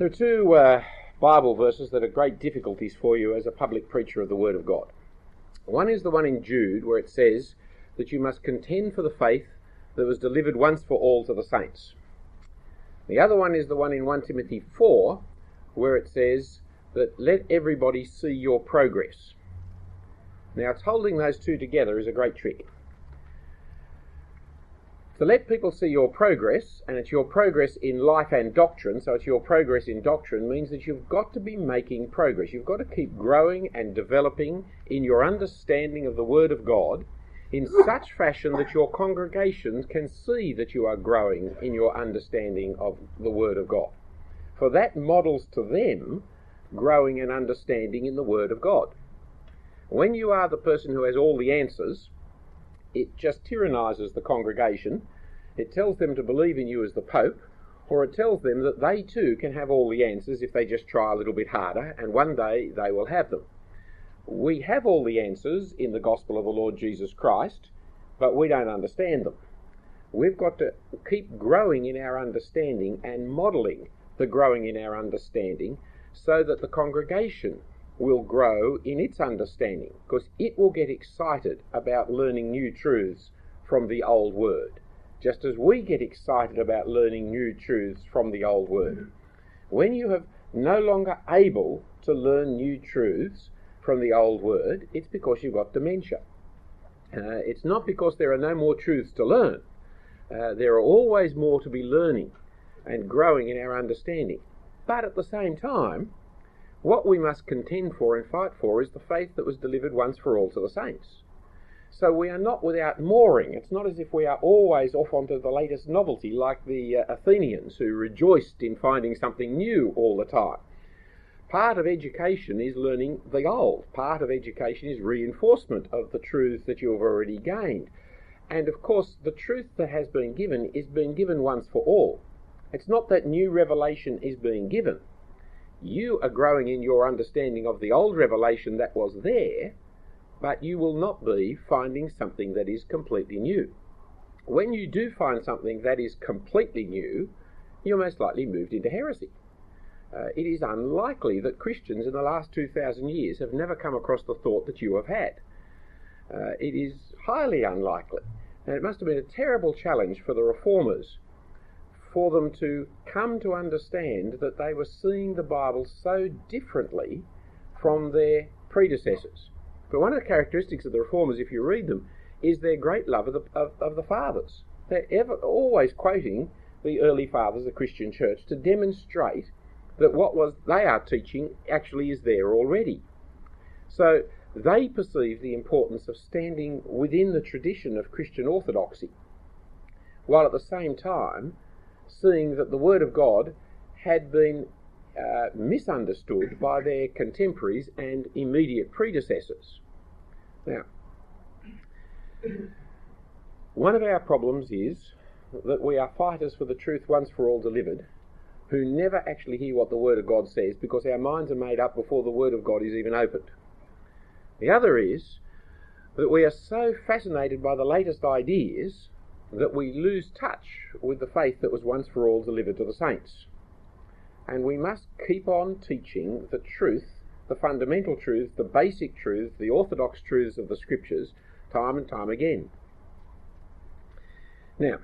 There are two uh, Bible verses that are great difficulties for you as a public preacher of the Word of God. One is the one in Jude where it says that you must contend for the faith that was delivered once for all to the saints. The other one is the one in 1 Timothy 4 where it says that let everybody see your progress. Now, holding those two together is a great trick. To let people see your progress, and it's your progress in life and doctrine, so it's your progress in doctrine, means that you've got to be making progress. You've got to keep growing and developing in your understanding of the Word of God in such fashion that your congregations can see that you are growing in your understanding of the Word of God. For that models to them growing and understanding in the Word of God. When you are the person who has all the answers, it just tyrannises the congregation. It tells them to believe in you as the Pope, or it tells them that they too can have all the answers if they just try a little bit harder, and one day they will have them. We have all the answers in the gospel of the Lord Jesus Christ, but we don't understand them. We've got to keep growing in our understanding and modelling the growing in our understanding so that the congregation will grow in its understanding because it will get excited about learning new truths from the old word, just as we get excited about learning new truths from the old word. When you have no longer able to learn new truths from the old word, it's because you've got dementia. Uh, it's not because there are no more truths to learn. Uh, there are always more to be learning and growing in our understanding. But at the same time, what we must contend for and fight for is the faith that was delivered once for all to the saints. So we are not without mooring. It's not as if we are always off onto the latest novelty like the uh, Athenians who rejoiced in finding something new all the time. Part of education is learning the old. Part of education is reinforcement of the truths that you have already gained. And of course, the truth that has been given is being given once for all. It's not that new revelation is being given you are growing in your understanding of the old revelation that was there, but you will not be finding something that is completely new. When you do find something that is completely new, you're most likely moved into heresy. Uh, it is unlikely that Christians in the last 2,000 years have never come across the thought that you have had. Uh, it is highly unlikely. And it must have been a terrible challenge for the reformers for them to come to understand that they were seeing the Bible so differently from their predecessors. But one of the characteristics of the reformers, if you read them, is their great love of the, of, of the fathers. They're ever, always quoting the early fathers of the Christian church to demonstrate that what was they are teaching actually is there already. So they perceive the importance of standing within the tradition of Christian orthodoxy, while at the same time seeing that the Word of God had been uh, misunderstood by their contemporaries and immediate predecessors. Now, one of our problems is that we are fighters for the truth once for all delivered, who never actually hear what the Word of God says because our minds are made up before the Word of God is even opened. The other is that we are so fascinated by the latest ideas that we lose touch with the faith that was once for all delivered to the saints. And we must keep on teaching the truth, the fundamental truth, the basic truth, the orthodox truths of the scriptures, time and time again. Now,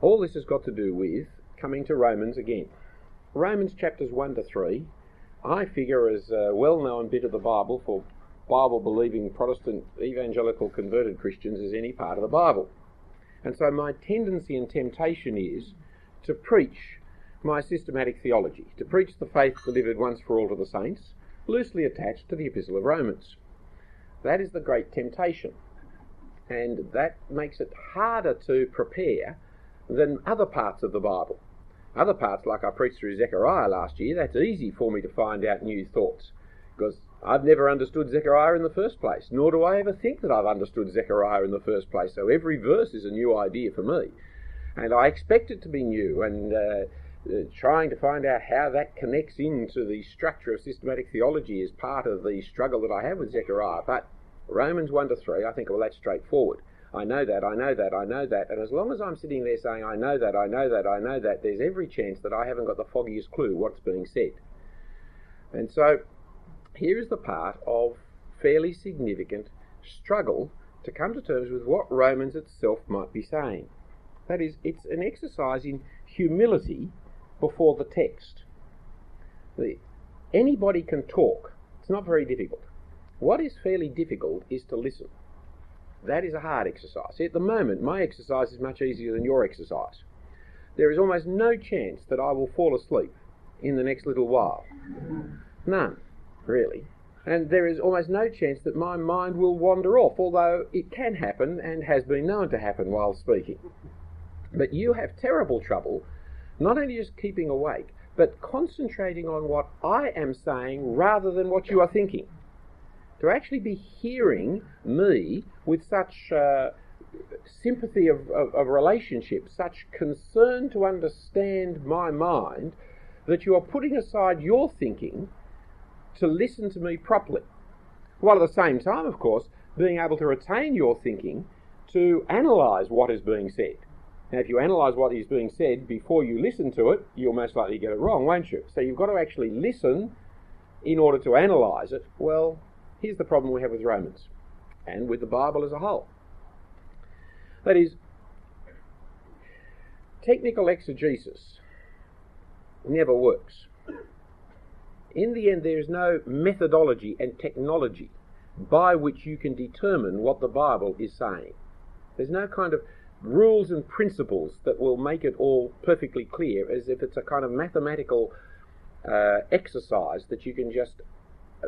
all this has got to do with coming to Romans again. Romans chapters 1 to 3, I figure as a well known bit of the Bible for Bible believing Protestant evangelical converted Christians as any part of the Bible. And so my tendency and temptation is to preach my systematic theology, to preach the faith delivered once for all to the saints, loosely attached to the Epistle of Romans. That is the great temptation. And that makes it harder to prepare than other parts of the Bible. Other parts, like I preached through Zechariah last year, that's easy for me to find out new thoughts because I've never understood Zechariah in the first place, nor do I ever think that I've understood Zechariah in the first place. So every verse is a new idea for me. And I expect it to be new, and uh, uh, trying to find out how that connects into the structure of systematic theology is part of the struggle that I have with Zechariah. But Romans 1 to 3, I think, well, that's straightforward. I know that, I know that, I know that. And as long as I'm sitting there saying, I know that, I know that, I know that, there's every chance that I haven't got the foggiest clue what's being said. And so here is the part of fairly significant struggle to come to terms with what Romans itself might be saying. That is, it's an exercise in humility before the text. Anybody can talk, it's not very difficult. What is fairly difficult is to listen. That is a hard exercise. At the moment, my exercise is much easier than your exercise. There is almost no chance that I will fall asleep in the next little while. None, really. And there is almost no chance that my mind will wander off, although it can happen and has been known to happen while speaking. But you have terrible trouble not only just keeping awake, but concentrating on what I am saying rather than what you are thinking to actually be hearing me with such uh, sympathy of, of, of relationship, such concern to understand my mind, that you are putting aside your thinking to listen to me properly. While at the same time, of course, being able to retain your thinking to analyse what is being said. Now, if you analyse what is being said before you listen to it, you'll most likely get it wrong, won't you? So you've got to actually listen in order to analyse it. Well, Here's the problem we have with Romans and with the Bible as a whole. That is, technical exegesis never works. In the end, there is no methodology and technology by which you can determine what the Bible is saying. There's no kind of rules and principles that will make it all perfectly clear, as if it's a kind of mathematical uh, exercise that you can just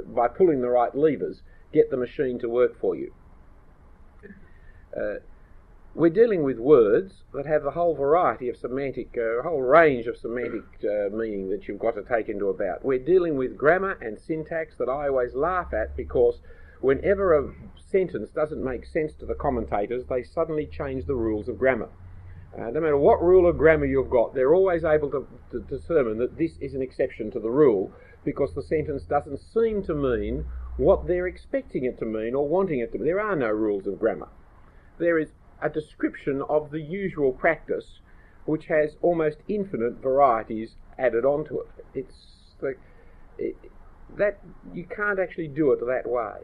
by pulling the right levers, get the machine to work for you. Uh, we're dealing with words that have a whole variety of semantic, a uh, whole range of semantic uh, meaning that you've got to take into account. We're dealing with grammar and syntax that I always laugh at because whenever a sentence doesn't make sense to the commentators, they suddenly change the rules of grammar. Uh, no matter what rule of grammar you've got, they're always able to, to determine that this is an exception to the rule because the sentence doesn't seem to mean what they're expecting it to mean or wanting it to mean. There are no rules of grammar. There is a description of the usual practice which has almost infinite varieties added onto it. It's it, that you can't actually do it that way.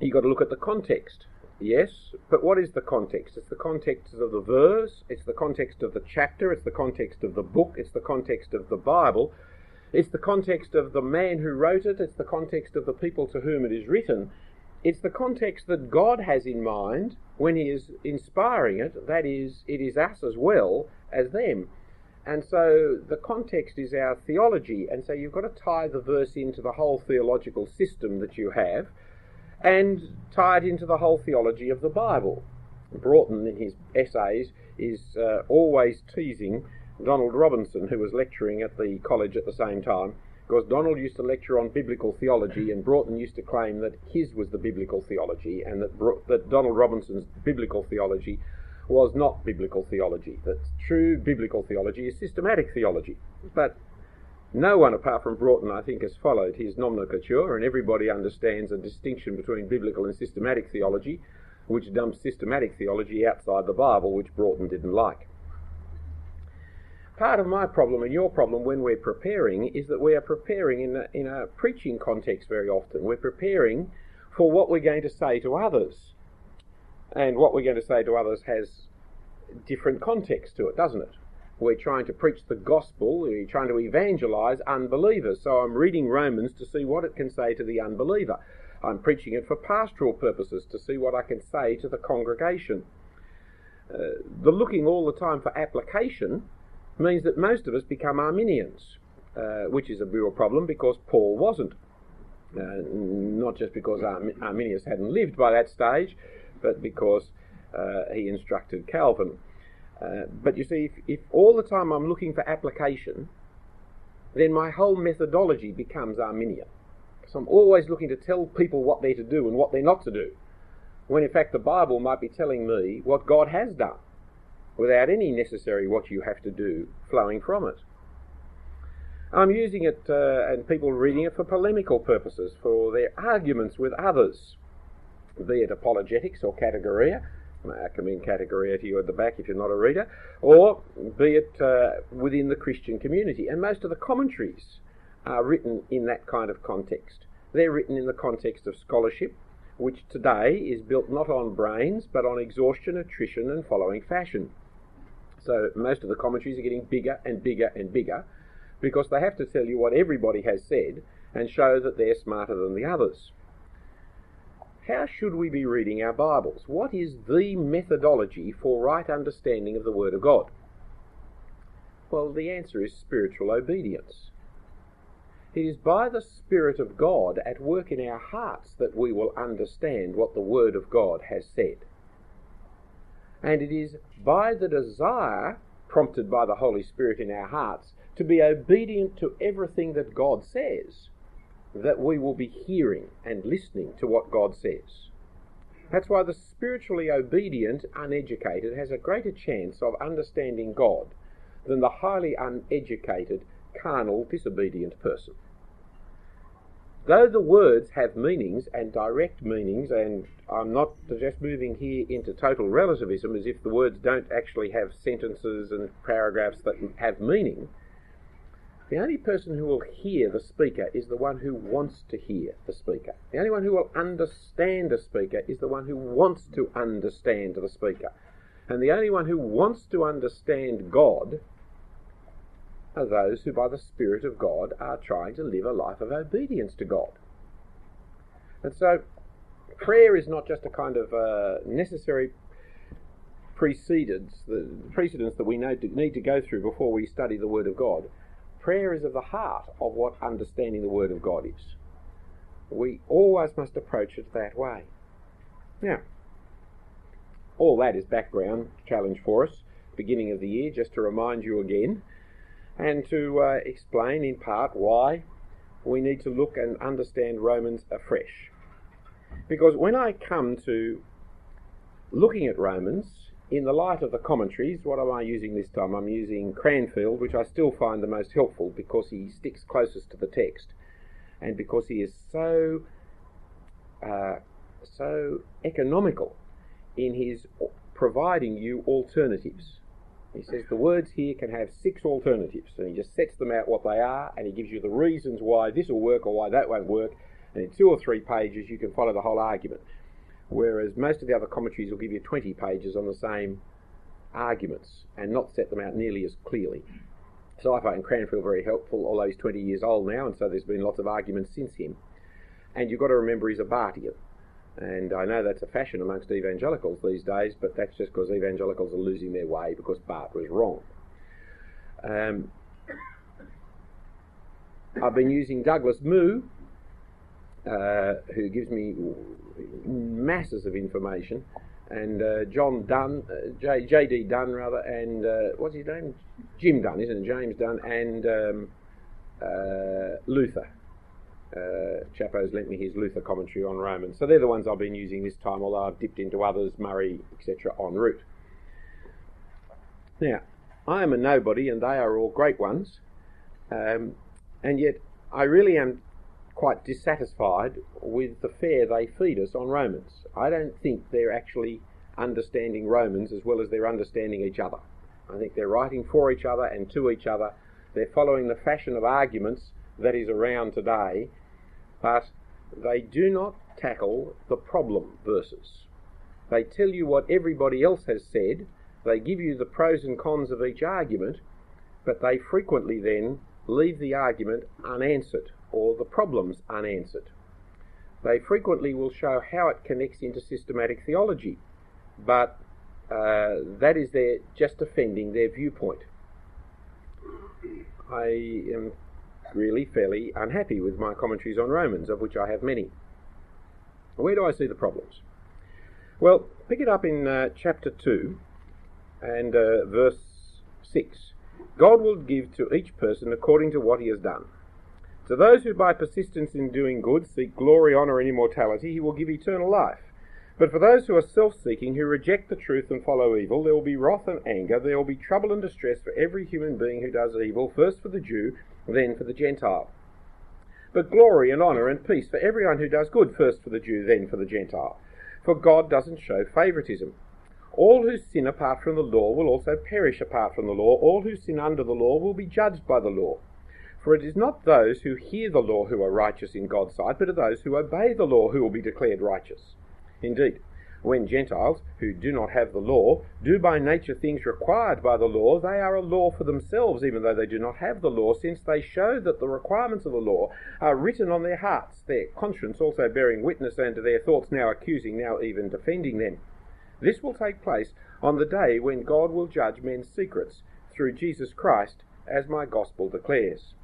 You've got to look at the context. Yes, but what is the context? It's the context of the verse, it's the context of the chapter, it's the context of the book, it's the context of the Bible, it's the context of the man who wrote it, it's the context of the people to whom it is written. It's the context that God has in mind when He is inspiring it, that is, it is us as well as them. And so the context is our theology, and so you've got to tie the verse into the whole theological system that you have and tie it into the whole theology of the Bible. Broughton, in his essays, is uh, always teasing Donald Robinson, who was lecturing at the college at the same time, because Donald used to lecture on biblical theology, and Broughton used to claim that his was the biblical theology, and that, Bro- that Donald Robinson's biblical theology was not biblical theology. That true biblical theology is systematic theology. But no one apart from Broughton, I think, has followed his nomenclature, and everybody understands a distinction between biblical and systematic theology, which dumps systematic theology outside the Bible, which Broughton didn't like part of my problem and your problem when we're preparing is that we are preparing in a, in a preaching context very often. We're preparing for what we're going to say to others. And what we're going to say to others has different context to it, doesn't it? We're trying to preach the gospel, we're trying to evangelize unbelievers. So I'm reading Romans to see what it can say to the unbeliever. I'm preaching it for pastoral purposes to see what I can say to the congregation. Uh, the looking all the time for application means that most of us become Arminians, uh, which is a real problem because Paul wasn't. Uh, not just because Arm- Arminius hadn't lived by that stage, but because uh, he instructed Calvin. Uh, but you see, if, if all the time I'm looking for application, then my whole methodology becomes Arminian. So I'm always looking to tell people what they're to do and what they're not to do, when in fact the Bible might be telling me what God has done without any necessary what you have to do flowing from it. I'm using it uh, and people reading it for polemical purposes, for their arguments with others. be it apologetics or categoria. I commend Kategoria to you at the back if you're not a reader, or be it uh, within the Christian community. And most of the commentaries are written in that kind of context. They're written in the context of scholarship, which today is built not on brains but on exhaustion, attrition, and following fashion. So most of the commentaries are getting bigger and bigger and bigger because they have to tell you what everybody has said and show that they're smarter than the others. How should we be reading our Bibles? What is the methodology for right understanding of the Word of God? Well, the answer is spiritual obedience. It is by the Spirit of God at work in our hearts that we will understand what the Word of God has said. And it is by the desire prompted by the Holy Spirit in our hearts to be obedient to everything that God says that we will be hearing and listening to what God says. That's why the spiritually obedient, uneducated has a greater chance of understanding God than the highly uneducated, carnal, disobedient person. Though the words have meanings and direct meanings, and I'm not just moving here into total relativism as if the words don't actually have sentences and paragraphs that have meaning, the only person who will hear the speaker is the one who wants to hear the speaker. The only one who will understand a speaker is the one who wants to understand the speaker. And the only one who wants to understand God are those who, by the Spirit of God, are trying to live a life of obedience to God. And so, prayer is not just a kind of uh, necessary precedence, the precedence that we need to go through before we study the Word of God. Prayer is of the heart of what understanding the Word of God is. We always must approach it that way. Now, all that is background challenge for us, beginning of the year, just to remind you again and to uh, explain in part why we need to look and understand Romans afresh. Because when I come to looking at Romans in the light of the commentaries, what am I using this time? I'm using Cranfield, which I still find the most helpful because he sticks closest to the text and because he is so uh, so economical in his providing you alternatives. He says the words here can have six alternatives, and he just sets them out what they are, and he gives you the reasons why this will work or why that won't work, and in two or three pages you can follow the whole argument. Whereas most of the other commentaries will give you 20 pages on the same arguments and not set them out nearly as clearly. So I find Cranfield very helpful, although he's 20 years old now, and so there's been lots of arguments since him. And you've got to remember he's a Barthian. And I know that's a fashion amongst evangelicals these days, but that's just because evangelicals are losing their way because Barth was wrong. Um, I've been using Douglas Moo, uh, who gives me masses of information, and uh, John Dunn, uh, J, J.D. Dunn rather, and uh, what's his name? Jim Dunn, isn't it? James Dunn, and um, uh, Luther uh, Chappo's lent me his Luther commentary on Romans. So they're the ones I've been using this time, although I've dipped into others, Murray, etc., en route. Now, I am a nobody and they are all great ones, um, and yet I really am quite dissatisfied with the fare they feed us on Romans. I don't think they're actually understanding Romans as well as they're understanding each other. I think they're writing for each other and to each other. They're following the fashion of arguments that is around today, but they do not tackle the problem verses. They tell you what everybody else has said, they give you the pros and cons of each argument, but they frequently then leave the argument unanswered or the problems unanswered. They frequently will show how it connects into systematic theology, but uh, that is their just defending their viewpoint. I am really fairly unhappy with my commentaries on Romans, of which I have many. Where do I see the problems? Well, pick it up in uh, chapter 2 and uh, verse 6. God will give to each person according to what he has done. To those who by persistence in doing good seek glory, honour, and immortality, he will give eternal life. But for those who are self seeking, who reject the truth and follow evil, there will be wrath and anger, there will be trouble and distress for every human being who does evil, first for the Jew, then for the Gentile. But glory and honour and peace for everyone who does good, first for the Jew, then for the Gentile. for God doesn't show favouritism. All who sin apart from the law will also perish apart from the law. All who sin under the law will be judged by the law. For it is not those who hear the law who are righteous in God's sight, but are those who obey the law who will be declared righteous. Indeed, when Gentiles, who do not have the law, do by nature things required by the law, they are a law for themselves, even though they do not have the law, since they show that the requirements of the law are written on their hearts, their conscience also bearing witness, and their thoughts now accusing, now even defending them. This will take place on the day when God will judge men's secrets through Jesus Christ, as my gospel declares.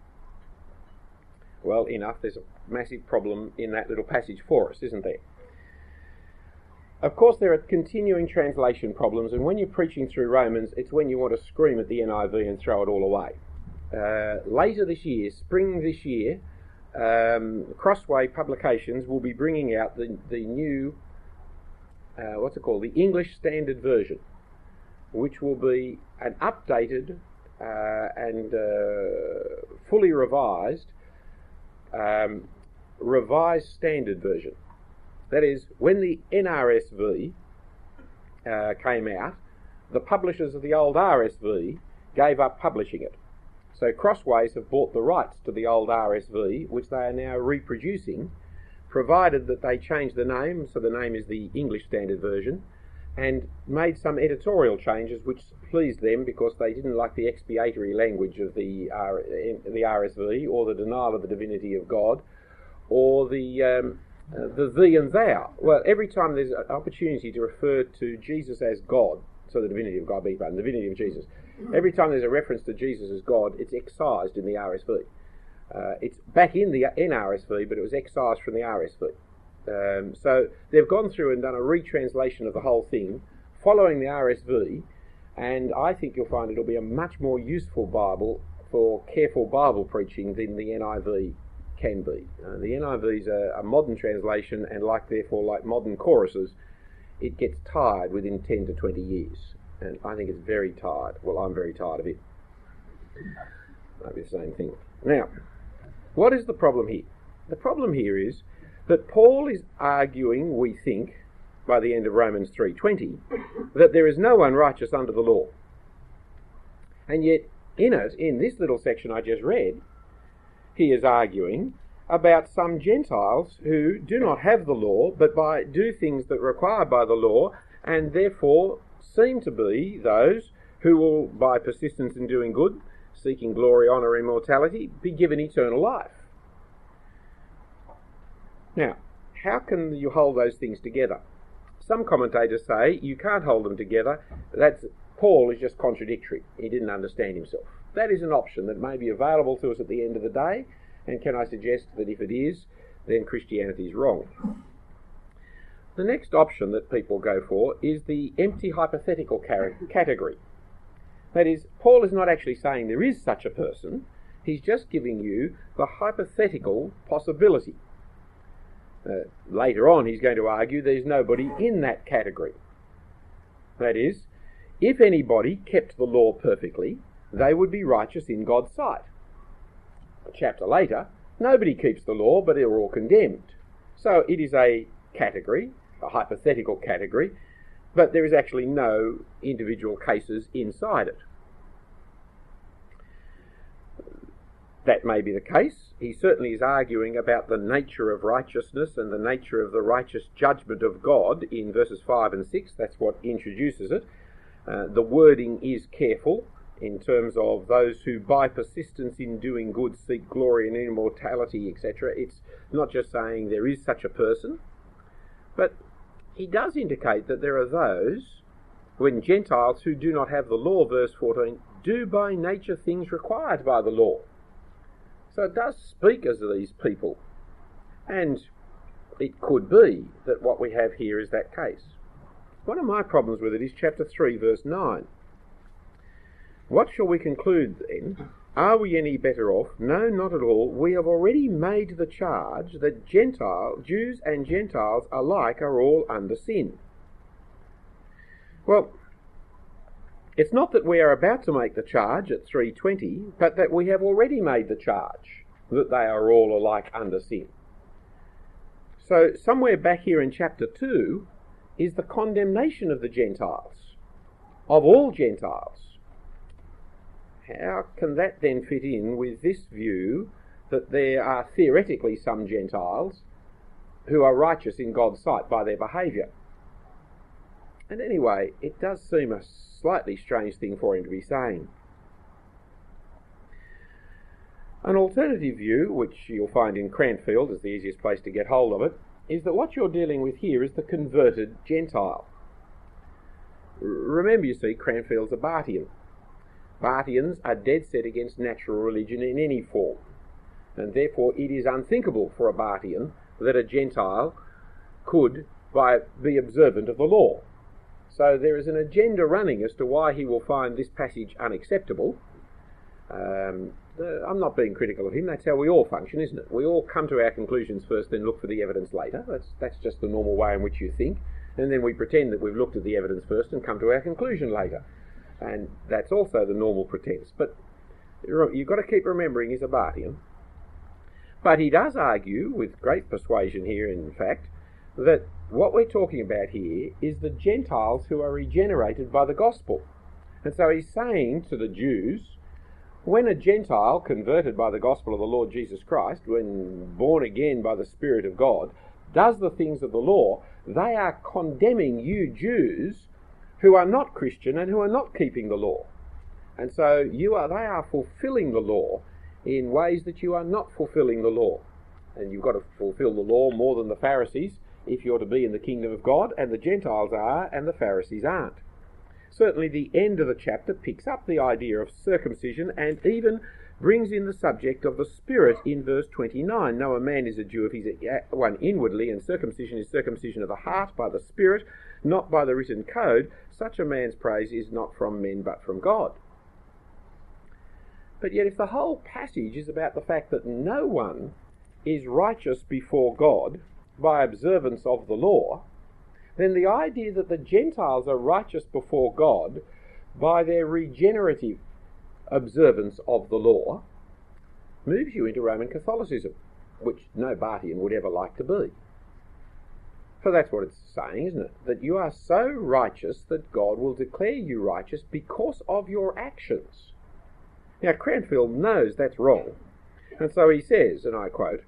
Well, enough, there's a massive problem in that little passage for us, isn't there? Of course, there are continuing translation problems, and when you're preaching through Romans, it's when you want to scream at the NIV and throw it all away. Uh, later this year, spring this year, um, Crossway Publications will be bringing out the, the new, uh, what's it called, the English Standard Version, which will be an updated uh, and uh, fully revised, um, revised standard version. That is, when the NRSV uh, came out, the publishers of the old RSV gave up publishing it. So Crossways have bought the rights to the old RSV, which they are now reproducing, provided that they change the name, so the name is the English Standard Version, and made some editorial changes which pleased them because they didn't like the expiatory language of the, R- the RSV or the denial of the divinity of God or the um, uh, the thee and thou. Well, every time there's an opportunity to refer to Jesus as God, so the divinity of God, be the divinity of Jesus. Every time there's a reference to Jesus as God, it's excised in the RSV. Uh, it's back in the NRSV, but it was excised from the RSV. Um, so they've gone through and done a retranslation of the whole thing, following the RSV, and I think you'll find it'll be a much more useful Bible for careful Bible preaching than the NIV can be. Uh, the NIV is a, a, modern translation, and like therefore like modern choruses, it gets tired within 10 to 20 years. And I think it's very tired. Well, I'm very tired of it. Maybe the same thing. Now, what is the problem here? The problem here is that Paul is arguing, we think, by the end of Romans 3:20, that there is no one righteous under the law. And yet, in it, in this little section I just read, he is arguing about some Gentiles who do not have the law, but by do things that are required by the law, and therefore seem to be those who will, by persistence in doing good, seeking glory, honour, immortality, be given eternal life. Now, how can you hold those things together? Some commentators say you can't hold them together. That's Paul is just contradictory. He didn't understand himself. That is an option that may be available to us at the end of the day, and can I suggest that if it is, then Christianity is wrong. The next option that people go for is the empty hypothetical category. That is, Paul is not actually saying there is such a person, he's just giving you the hypothetical possibility. Uh, later on, he's going to argue there's nobody in that category. That is, if anybody kept the law perfectly, they would be righteous in God's sight. A chapter later, nobody keeps the law, but they're all condemned. So it is a category, a hypothetical category, but there is actually no individual cases inside it. That may be the case. He certainly is arguing about the nature of righteousness and the nature of the righteous judgment of God in verses 5 and 6. That's what introduces it. Uh, the wording is careful in terms of those who by persistence in doing good seek glory and immortality, etc. It's not just saying there is such a person, but he does indicate that there are those, when Gentiles who do not have the law, verse 14, do by nature things required by the law. So it does speak as these people. And it could be that what we have here is that case. One of my problems with it is chapter 3, verse 9. What shall we conclude then? Are we any better off? No, not at all. We have already made the charge that Gentile, Jews and Gentiles alike are all under sin. Well, it's not that we are about to make the charge at 320, but that we have already made the charge that they are all alike under sin. So, somewhere back here in chapter 2, is the condemnation of the Gentiles, of all Gentiles. How can that then fit in with this view that there are theoretically some Gentiles who are righteous in God's sight by their behaviour? And anyway, it does seem a slightly strange thing for him to be saying. An alternative view, which you'll find in Cranfield as the easiest place to get hold of it, is that what you're dealing with here is the converted Gentile. Remember, you see, Cranfield's a Barthian. Barthians are dead set against natural religion in any form, and therefore it is unthinkable for a Barthian that a Gentile could by, be observant of the law. So there is an agenda running as to why he will find this passage unacceptable. Um, I'm not being critical of him. That's how we all function, isn't it? We all come to our conclusions first, then look for the evidence later. That's that's just the normal way in which you think, and then we pretend that we've looked at the evidence first and come to our conclusion later, and that's also the normal pretense. But you've got to keep remembering he's a Barthian. But he does argue, with great persuasion here, in fact, that what we're talking about here is the Gentiles who are regenerated by the gospel. And so he's saying to the Jews, when a Gentile converted by the gospel of the Lord Jesus Christ, when born again by the Spirit of God, does the things of the law, they are condemning you Jews who are not Christian and who are not keeping the law. And so you are they are fulfilling the law in ways that you are not fulfilling the law. And you've got to fulfill the law more than the Pharisees if you're to be in the kingdom of God, and the Gentiles are and the Pharisees aren't. Certainly, the end of the chapter picks up the idea of circumcision and even brings in the subject of the Spirit in verse 29. No, a man is a Jew if he's one inwardly, and circumcision is circumcision of the heart by the Spirit, not by the written code. Such a man's praise is not from men but from God. But yet, if the whole passage is about the fact that no one is righteous before God by observance of the law, then the idea that the Gentiles are righteous before God by their regenerative observance of the law moves you into Roman Catholicism, which no Barthian would ever like to be. For that's what it's saying, isn't it? That you are so righteous that God will declare you righteous because of your actions. Now, Cranfield knows that's wrong, and so he says, and I quote,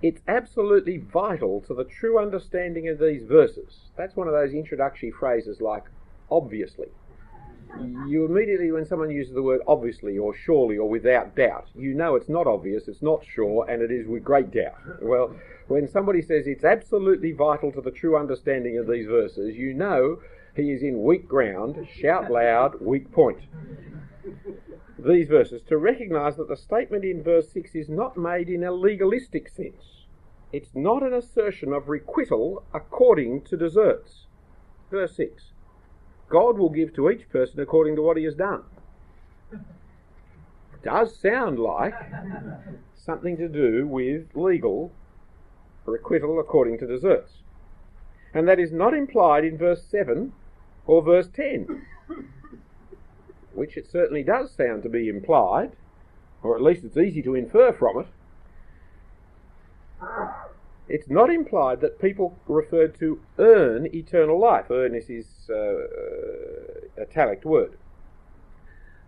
it's absolutely vital to the true understanding of these verses. That's one of those introductory phrases like obviously. You immediately, when someone uses the word obviously or surely or without doubt, you know it's not obvious, it's not sure, and it is with great doubt. Well, when somebody says it's absolutely vital to the true understanding of these verses, you know he is in weak ground, shout loud, weak point. These verses to recognize that the statement in verse 6 is not made in a legalistic sense it's not an assertion of requital according to deserts. Verse 6 God will give to each person according to what he has done. Does sound like something to do with legal requital according to deserts. And that is not implied in verse 7 or verse 10, which it certainly does sound to be implied, or at least it's easy to infer from it, it's not implied that people referred to earn eternal life. Earn is his uh, uh, italic word.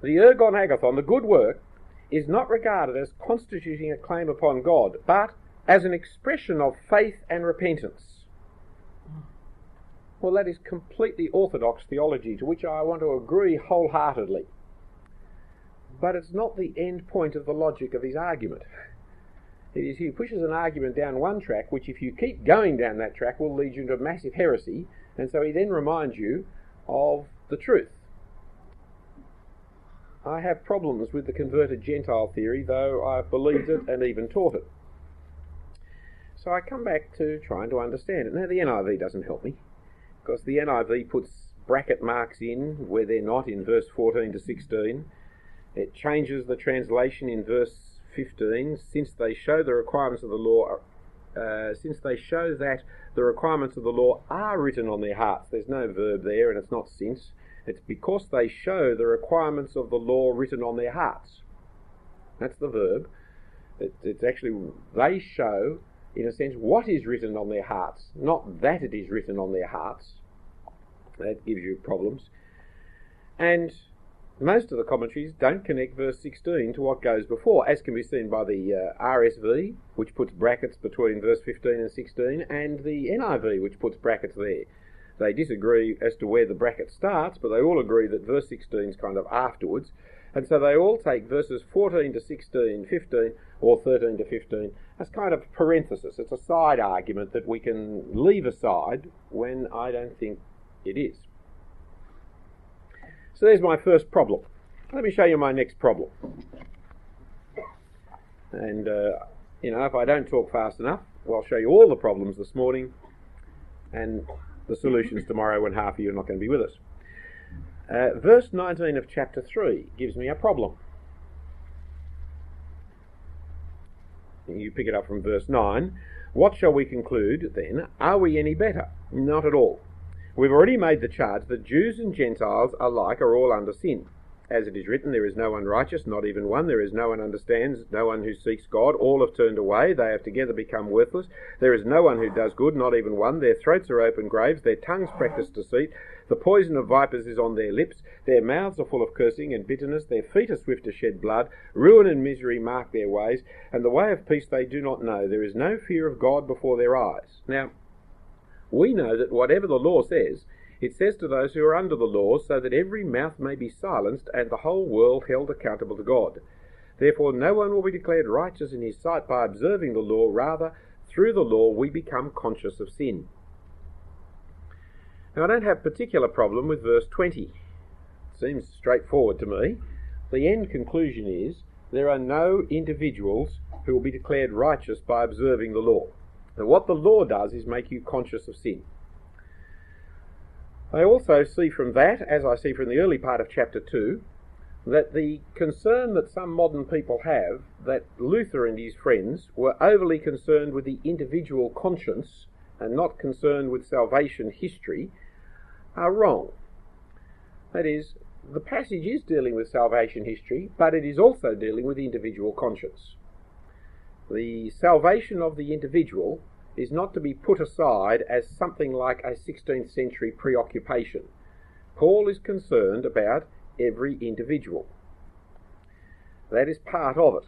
The ergon agathon, the good work, is not regarded as constituting a claim upon God, but as an expression of faith and repentance. Well, that is completely orthodox theology, to which I want to agree wholeheartedly. But it's not the end point of the logic of his argument. It is he pushes an argument down one track, which if you keep going down that track will lead you into a massive heresy, and so he then reminds you of the truth. I have problems with the converted Gentile theory, though I've believed it and even taught it. So I come back to trying to understand it. Now, the NIV doesn't help me, because the NIV puts bracket marks in where they're not in verse 14 to 16. It changes the translation in verse 15, since they show the requirements of the law, uh, since they show that the requirements of the law are written on their hearts. There's no verb there, and it's not since. It's because they show the requirements of the law written on their hearts. That's the verb. It, it's actually, they show in a sense, what is written on their hearts, not that it is written on their hearts. That gives you problems. And most of the commentaries don't connect verse 16 to what goes before, as can be seen by the uh, RSV, which puts brackets between verse 15 and 16, and the NIV, which puts brackets there. They disagree as to where the bracket starts, but they all agree that verse 16 is kind of afterwards. And so they all take verses 14 to 16, 15, or 13 to 15 as kind of parenthesis. It's a side argument that we can leave aside when I don't think it is. So there's my first problem. Let me show you my next problem. And, uh, you know, if I don't talk fast enough, well, I'll show you all the problems this morning and the solutions tomorrow when half of you are not going to be with us. Uh, verse 19 of chapter 3 gives me a problem. You pick it up from verse 9. What shall we conclude then? Are we any better? Not at all. We've already made the charge that Jews and Gentiles alike are all under sin. As it is written, there is no one righteous, not even one. There is no one understands, no one who seeks God. All have turned away. They have together become worthless. There is no one who does good, not even one. Their throats are open graves. Their tongues practice deceit. The poison of vipers is on their lips. Their mouths are full of cursing and bitterness. Their feet are swift to shed blood. Ruin and misery mark their ways. And the way of peace they do not know. There is no fear of God before their eyes. Now, we know that whatever the law says, it says to those who are under the law, so that every mouth may be silenced and the whole world held accountable to God. Therefore, no one will be declared righteous in his sight by observing the law. Rather, through the law, we become conscious of sin. Now, I don't have a particular problem with verse 20. It seems straightforward to me. The end conclusion is there are no individuals who will be declared righteous by observing the law. What the law does is make you conscious of sin. I also see from that, as I see from the early part of chapter 2, that the concern that some modern people have that Luther and his friends were overly concerned with the individual conscience and not concerned with salvation history are wrong. That is, the passage is dealing with salvation history, but it is also dealing with the individual conscience. The salvation of the individual is not to be put aside as something like a 16th century preoccupation. Paul is concerned about every individual. That is part of it.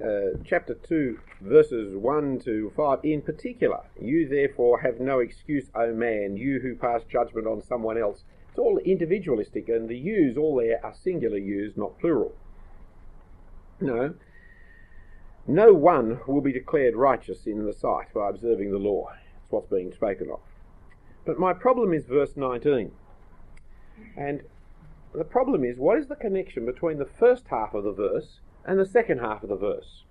Uh, chapter 2, verses 1 to 5, in particular, you therefore have no excuse, O man, you who pass judgment on someone else. It's all individualistic, and the yous, all there, are singular yous, not plural. No, no one will be declared righteous in the sight by observing the law. That's what's being spoken of. But my problem is verse 19. And the problem is what is the connection between the first half of the verse and the second half of the verse?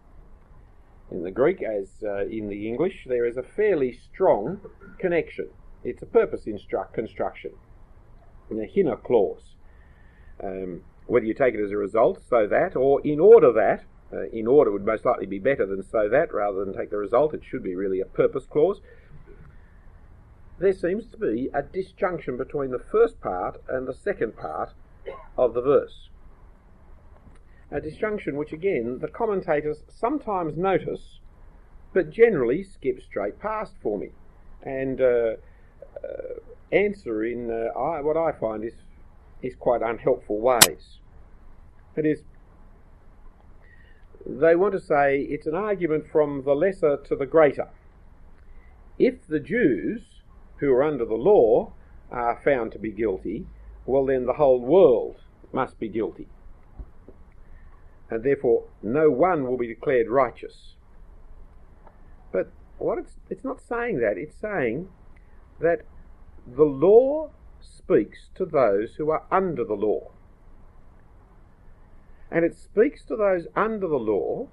In the Greek, as uh, in the English, there is a fairly strong connection. It's a purpose instruct construction, in a hina clause. Um, whether you take it as a result, so that, or in order that, uh, in order would most likely be better than so that rather than take the result. It should be really a purpose clause. There seems to be a disjunction between the first part and the second part of the verse. A disjunction which, again, the commentators sometimes notice, but generally skip straight past for me and uh, uh, answer in uh, I, what I find is, is quite unhelpful ways. It is they want to say it's an argument from the lesser to the greater. If the Jews, who are under the law, are found to be guilty, well, then the whole world must be guilty. And therefore, no one will be declared righteous. But what it's, it's not saying that, it's saying that the law speaks to those who are under the law and it speaks to those under the law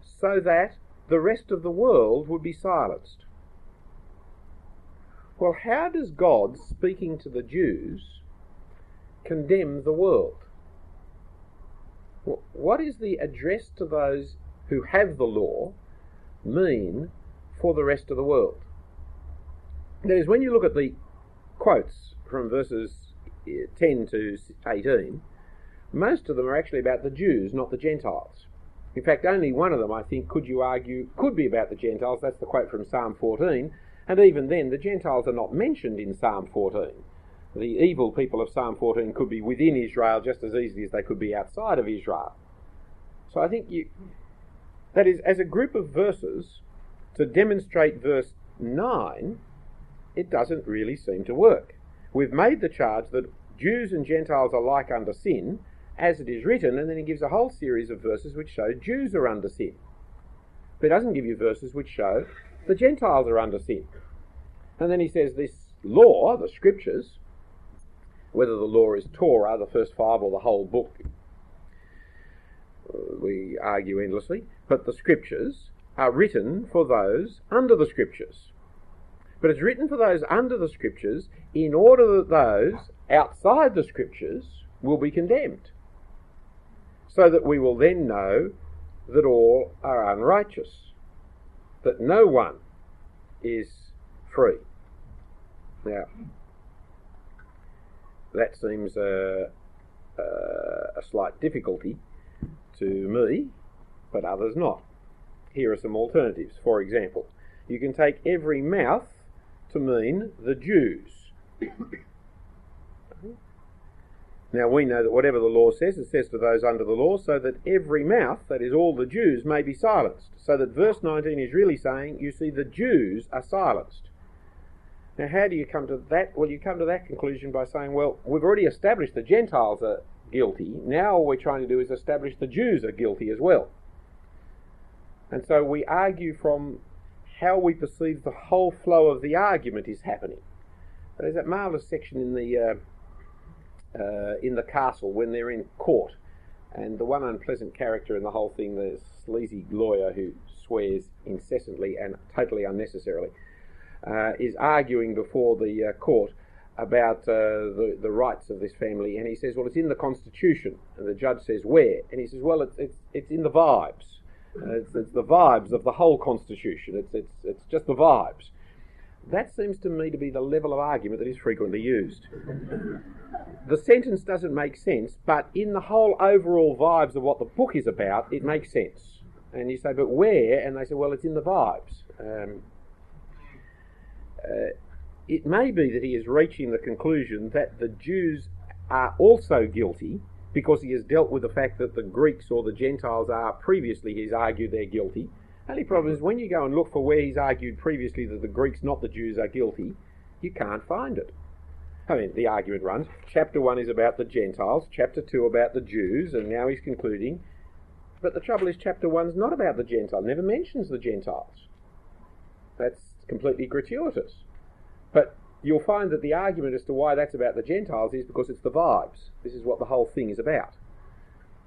so that the rest of the world would be silenced. Well, how does God, speaking to the Jews, condemn the world? What is the address to those who have the law mean for the rest of the world? That is, when you look at the quotes from verses eh, 10 to 18, most of them are actually about the Jews, not the Gentiles. In fact, only one of them, I think, could you argue, could be about the Gentiles. That's the quote from Psalm 14. And even then, the Gentiles are not mentioned in Psalm 14. The evil people of Psalm 14 could be within Israel just as easily as they could be outside of Israel. So I think you, that is, as a group of verses, to demonstrate verse 9, it doesn't really seem to work. We've made the charge that Jews and Gentiles alike like under sin, as it is written, and then he gives a whole series of verses which show Jews are under sin. But he doesn't give you verses which show the Gentiles are under sin. And then he says this law, the scriptures, whether the law is Torah, the first five, or the whole book, uh, we argue endlessly, but the scriptures are written for those under the scriptures. But it's written for those under the scriptures in order that those outside the scriptures will be condemned so that we will then know that all are unrighteous, that no one is free. Now, that seems a, a, a slight difficulty to me, but others not. Here are some alternatives. For example, you can take every mouth to mean the Jews. Now we know that whatever the law says, it says to those under the law, so that every mouth, that is all the Jews, may be silenced. So that verse 19 is really saying, you see, the Jews are silenced. Now, how do you come to that? Well, you come to that conclusion by saying, well, we've already established the Gentiles are guilty. Now all we're trying to do is establish the Jews are guilty as well. And so we argue from how we perceive the whole flow of the argument is happening. There's that marvellous section in the uh, uh, in the castle when they're in court. And the one unpleasant character in the whole thing, the sleazy lawyer who swears incessantly and totally unnecessarily, uh, is arguing before the uh, court about uh, the, the rights of this family. And he says, Well, it's in the Constitution. And the judge says, Where? And he says, Well, it's, it's, it's in the vibes. Uh, it's, it's the vibes of the whole Constitution. It's, it's, it's just the vibes. That seems to me to be the level of argument that is frequently used. the sentence doesn't make sense, but in the whole overall vibes of what the book is about, it makes sense. And you say, but where? And they say, well, it's in the vibes. Um, uh, it may be that he is reaching the conclusion that the Jews are also guilty because he has dealt with the fact that the Greeks or the Gentiles are previously, he's argued they're guilty, only problem is when you go and look for where he's argued previously that the Greeks, not the Jews, are guilty, you can't find it. I mean, the argument runs chapter 1 is about the Gentiles, chapter 2 about the Jews, and now he's concluding. But the trouble is, chapter 1 is not about the Gentiles, never mentions the Gentiles. That's completely gratuitous. But you'll find that the argument as to why that's about the Gentiles is because it's the vibes. This is what the whole thing is about.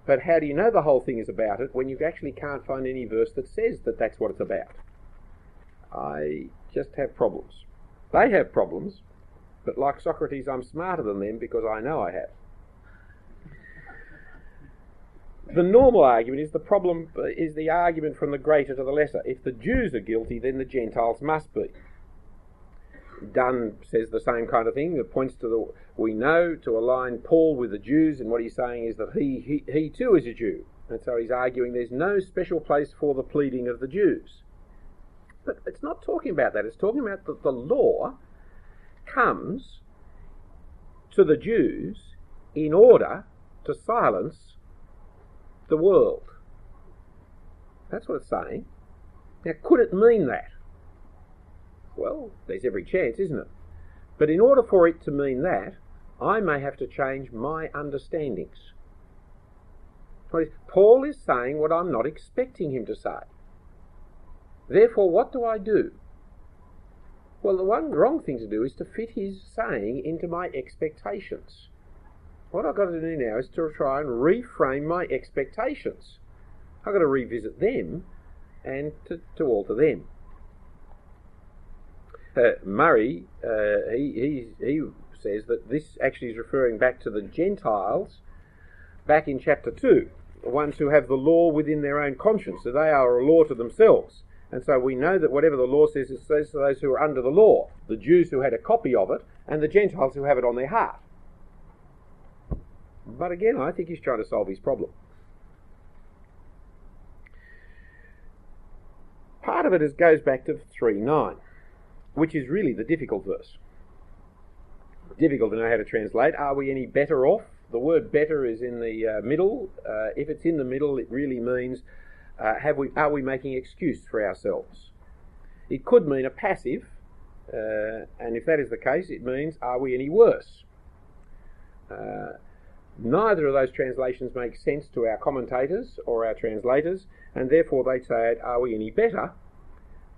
But how do you know the whole thing is about it when you actually can't find any verse that says that that's what it's about? I just have problems. They have problems, but like Socrates, I'm smarter than them because I know I have. The normal argument is the problem is the argument from the greater to the lesser. If the Jews are guilty, then the Gentiles must be. Dunn says the same kind of thing. It points to the we know to align Paul with the Jews, and what he's saying is that he, he, he too is a Jew. And so he's arguing there's no special place for the pleading of the Jews. But it's not talking about that. It's talking about that the law comes to the Jews in order to silence the world. That's what it's saying. Now, could it mean that? Well, there's every chance, isn't it? But in order for it to mean that, I may have to change my understandings. Paul is saying what I'm not expecting him to say. Therefore, what do I do? Well, the one wrong thing to do is to fit his saying into my expectations. What I've got to do now is to try and reframe my expectations. I've got to revisit them and to, to alter them. Uh, Murray, uh, he, he, he says that this actually is referring back to the Gentiles back in chapter 2, the ones who have the law within their own conscience, so they are a law to themselves. And so we know that whatever the law says, it says to those who are under the law, the Jews who had a copy of it, and the Gentiles who have it on their heart. But again, I think he's trying to solve his problem. part of it is, goes back to 3 9, which is really the difficult verse. Difficult to know how to translate. Are we any better off? The word better is in the uh, middle. Uh, if it's in the middle, it really means uh, have we, are we making excuse for ourselves? It could mean a passive, uh, and if that is the case, it means are we any worse? Uh, neither of those translations make sense to our commentators or our translators, and therefore they say, it, Are we any better?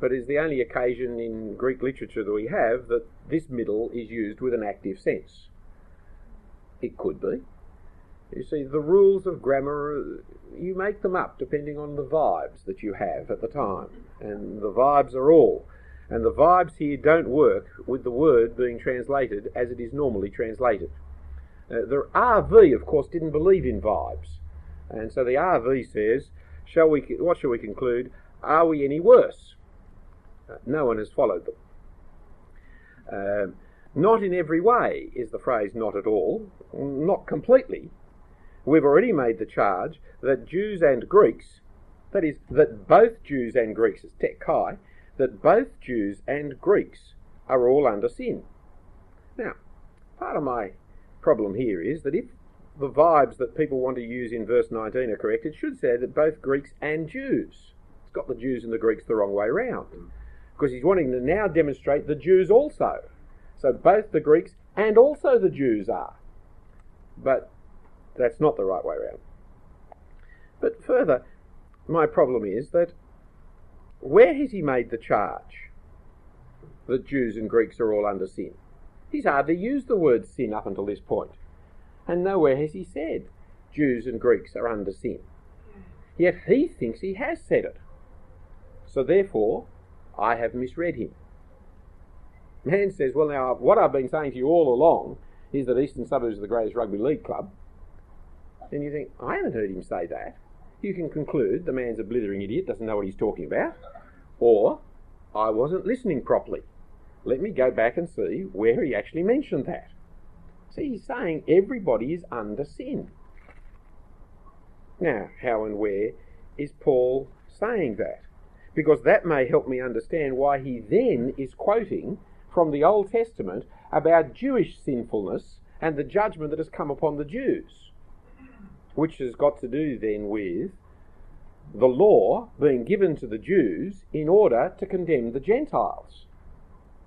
But is the only occasion in Greek literature that we have that this middle is used with an active sense. It could be. You see, the rules of grammar, you make them up depending on the vibes that you have at the time. And the vibes are all. And the vibes here don't work with the word being translated as it is normally translated. Uh, the RV, of course, didn't believe in vibes. And so the RV says, shall we, what shall we conclude? Are we any worse? No one has followed them. Uh, not in every way is the phrase not at all, not completely. We've already made the charge that Jews and Greeks, that is, that both Jews and Greeks, is tekkai, that both Jews and Greeks are all under sin. Now, part of my problem here is that if the vibes that people want to use in verse 19 are correct, it should say that both Greeks and Jews. It's got the Jews and the Greeks the wrong way round. Because he's wanting to now demonstrate the Jews also. So both the Greeks and also the Jews are. But that's not the right way around. But further, my problem is that where has he made the charge that Jews and Greeks are all under sin? He's hardly used the word sin up until this point. And nowhere has he said Jews and Greeks are under sin. Yet he thinks he has said it. So therefore, I have misread him. Man says, Well, now, what I've been saying to you all along is that Eastern Suburbs is the greatest rugby league club. And you think, I haven't heard him say that. You can conclude the man's a blithering idiot, doesn't know what he's talking about. Or, I wasn't listening properly. Let me go back and see where he actually mentioned that. See, he's saying everybody is under sin. Now, how and where is Paul saying that? Because that may help me understand why he then is quoting from the Old Testament about Jewish sinfulness and the judgment that has come upon the Jews, which has got to do then with the law being given to the Jews in order to condemn the Gentiles.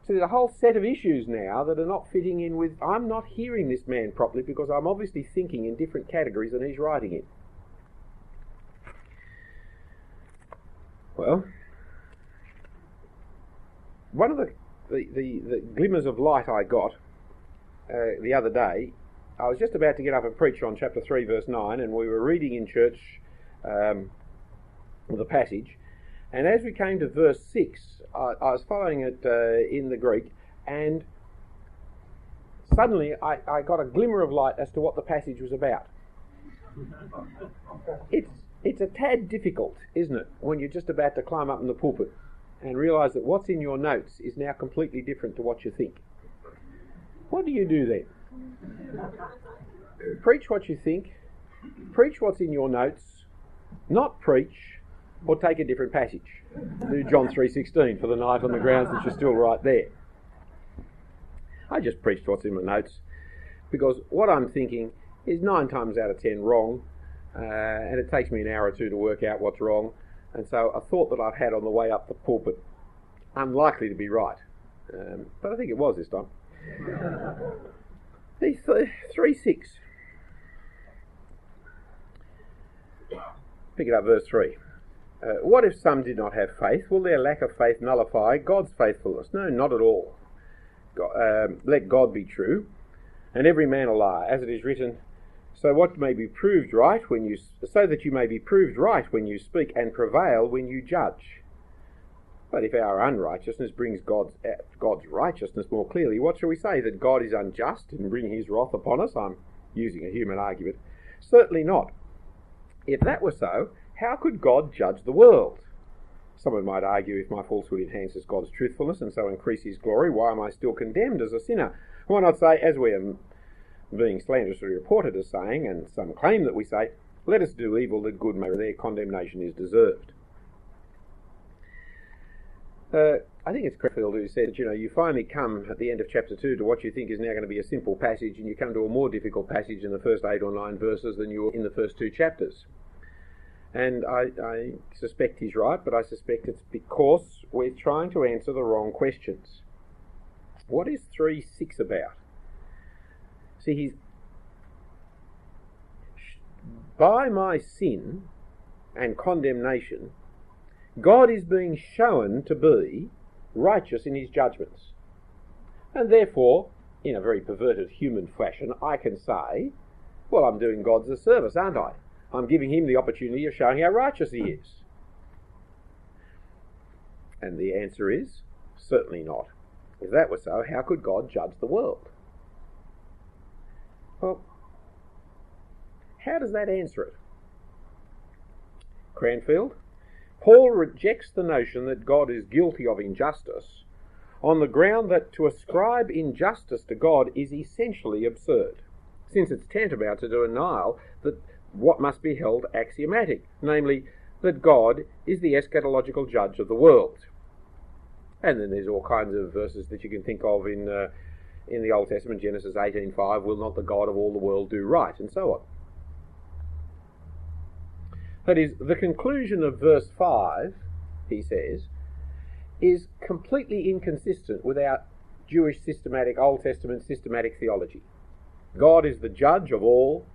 So there's a whole set of issues now that are not fitting in with. I'm not hearing this man properly because I'm obviously thinking in different categories than he's writing in. Well, one of the, the, the, the glimmers of light I got uh, the other day, I was just about to get up and preach on chapter 3, verse 9, and we were reading in church um, the passage. And as we came to verse 6, I, I was following it uh, in the Greek, and suddenly I, I got a glimmer of light as to what the passage was about. it's it's a tad difficult, isn't it, when you're just about to climb up in the pulpit and realise that what's in your notes is now completely different to what you think. What do you do then? preach what you think, preach what's in your notes, not preach or take a different passage. Do John 3.16 for the night on the grounds that you're still right there. I just preached what's in my notes because what I'm thinking is nine times out of ten wrong, uh, and it takes me an hour or two to work out what's wrong. And so a thought that I've had on the way up the pulpit, unlikely to be right, um, but I think it was this time. These three six. Pick it up, verse three. Uh, what if some did not have faith? Will their lack of faith nullify God's faithfulness? No, not at all. God, um, let God be true, and every man a liar, as it is written. So what may be proved right when you, so that you may be proved right when you speak, and prevail when you judge. But if our unrighteousness brings God's uh, God's righteousness more clearly, what shall we say? That God is unjust and bring His wrath upon us? I'm using a human argument. Certainly not. If that were so, how could God judge the world? Someone might argue if my falsehood enhances God's truthfulness and so increases glory, why am I still condemned as a sinner? Why not say, as we are being slanderously reported as saying, and some claim that we say, let us do evil that good may their condemnation is deserved. Uh, I think it's Cranfield who said, you know, you finally come at the end of chapter 2 to what you think is now going to be a simple passage, and you come to a more difficult passage in the first eight or nine verses than you were in the first two chapters. And I, I suspect he's right, but I suspect it's because we're trying to answer the wrong questions. What is 3 6 about? See, he's. By my sin and condemnation, God is being shown to be righteous in his judgments. And therefore, in a very perverted human fashion, I can say, well, I'm doing God's a service, aren't I? I'm giving him the opportunity of showing how righteous he is. And the answer is certainly not. If that were so, how could God judge the world? Well, how does that answer it? Cranfield, Paul rejects the notion that God is guilty of injustice on the ground that to ascribe injustice to God is essentially absurd, since it's tantamount to denial that what must be held axiomatic, namely that God is the eschatological judge of the world. And then there's all kinds of verses that you can think of in uh, in the Old Testament, Genesis 18:5, will not the God of all the world do right, and so on. That is, the conclusion of verse 5, he says, is completely inconsistent with our Jewish systematic, Old Testament systematic theology. God is the judge of all,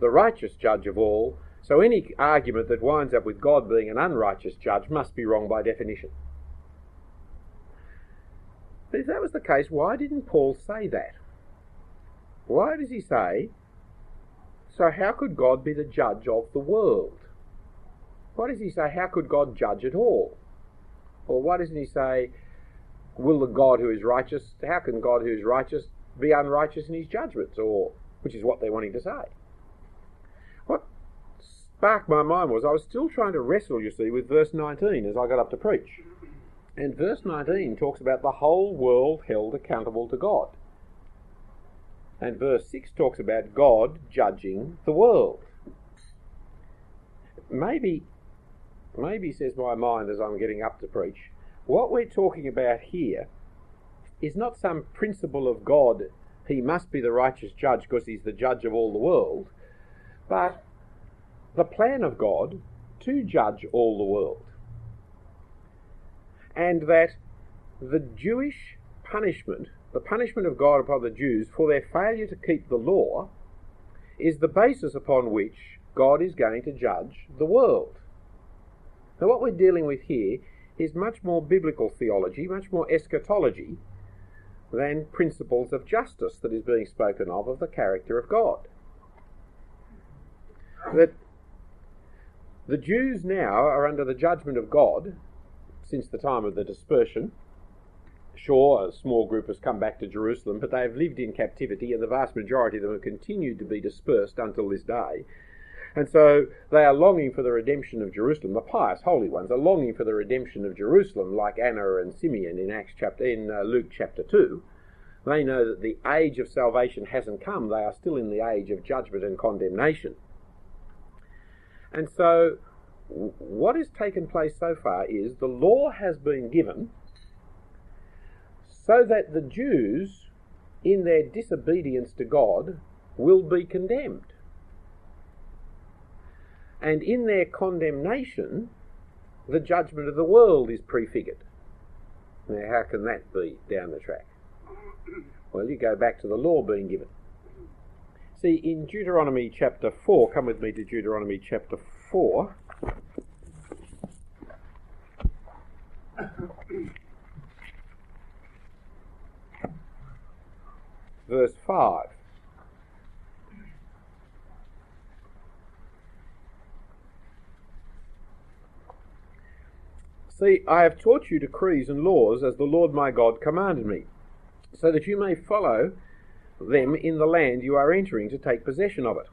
the righteous judge of all, so any argument that winds up with God being an unrighteous judge must be wrong by definition. But if that was the case, why didn't Paul say that? Why does he say, so how could God be the judge of the world? Why does he say, how could God judge at all? Or why doesn't he say, will the God who is righteous, how can God who is righteous be unrighteous in his judgments? Or, which is what they're wanting to say. What sparked my mind was I was still trying to wrestle, you see, with verse 19 as I got up to preach. And verse 19 talks about the whole world held accountable to God. And verse 6 talks about God judging the world. Maybe maybe says my mind as I'm getting up to preach, what we're talking about here is not some principle of God, he must be the righteous judge because he's the judge of all the world, but the plan of God to judge all the world. And that the Jewish punishment, the punishment of God upon the Jews for their failure to keep the law, is the basis upon which God is going to judge the world. Now, what we're dealing with here is much more biblical theology, much more eschatology than principles of justice that is being spoken of of the character of God. That the Jews now are under the judgment of God since the time of the dispersion. Sure, a small group has come back to Jerusalem, but they have lived in captivity, and the vast majority of them have continued to be dispersed until this day. And so they are longing for the redemption of Jerusalem. The pious holy ones are longing for the redemption of Jerusalem, like Anna and Simeon in Acts chapter in uh, Luke chapter two. They know that the age of salvation hasn't come. They are still in the age of judgment and condemnation. And so what has taken place so far is the law has been given so that the Jews, in their disobedience to God, will be condemned and in their condemnation, the judgment of the world is prefigured. Now, how can that be down the track? Well, you go back to the law being given. See, in Deuteronomy chapter 4, come with me to Deuteronomy chapter 4. Verse 5. See, I have taught you decrees and laws as the Lord my God commanded me, so that you may follow them in the land you are entering to take possession of it.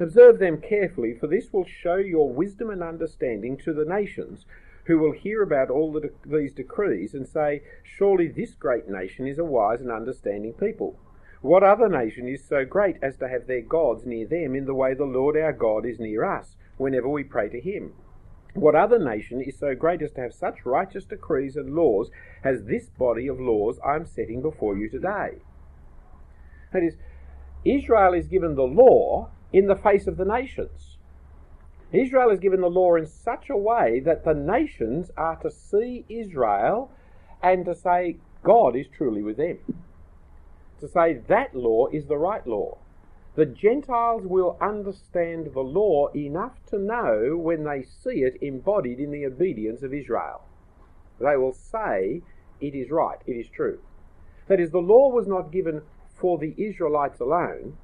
Observe them carefully, for this will show your wisdom and understanding to the nations, who will hear about all the de- these decrees and say, Surely this great nation is a wise and understanding people. What other nation is so great as to have their gods near them in the way the Lord our God is near us, whenever we pray to him? What other nation is so great as to have such righteous decrees and laws as this body of laws I am setting before you today? That is, Israel is given the law in the face of the nations. Israel is given the law in such a way that the nations are to see Israel and to say, God is truly with them. To say that law is the right law. The Gentiles will understand the law enough to know when they see it embodied in the obedience of Israel. They will say, it is right, it is true. That is, the law was not given for the Israelites alone,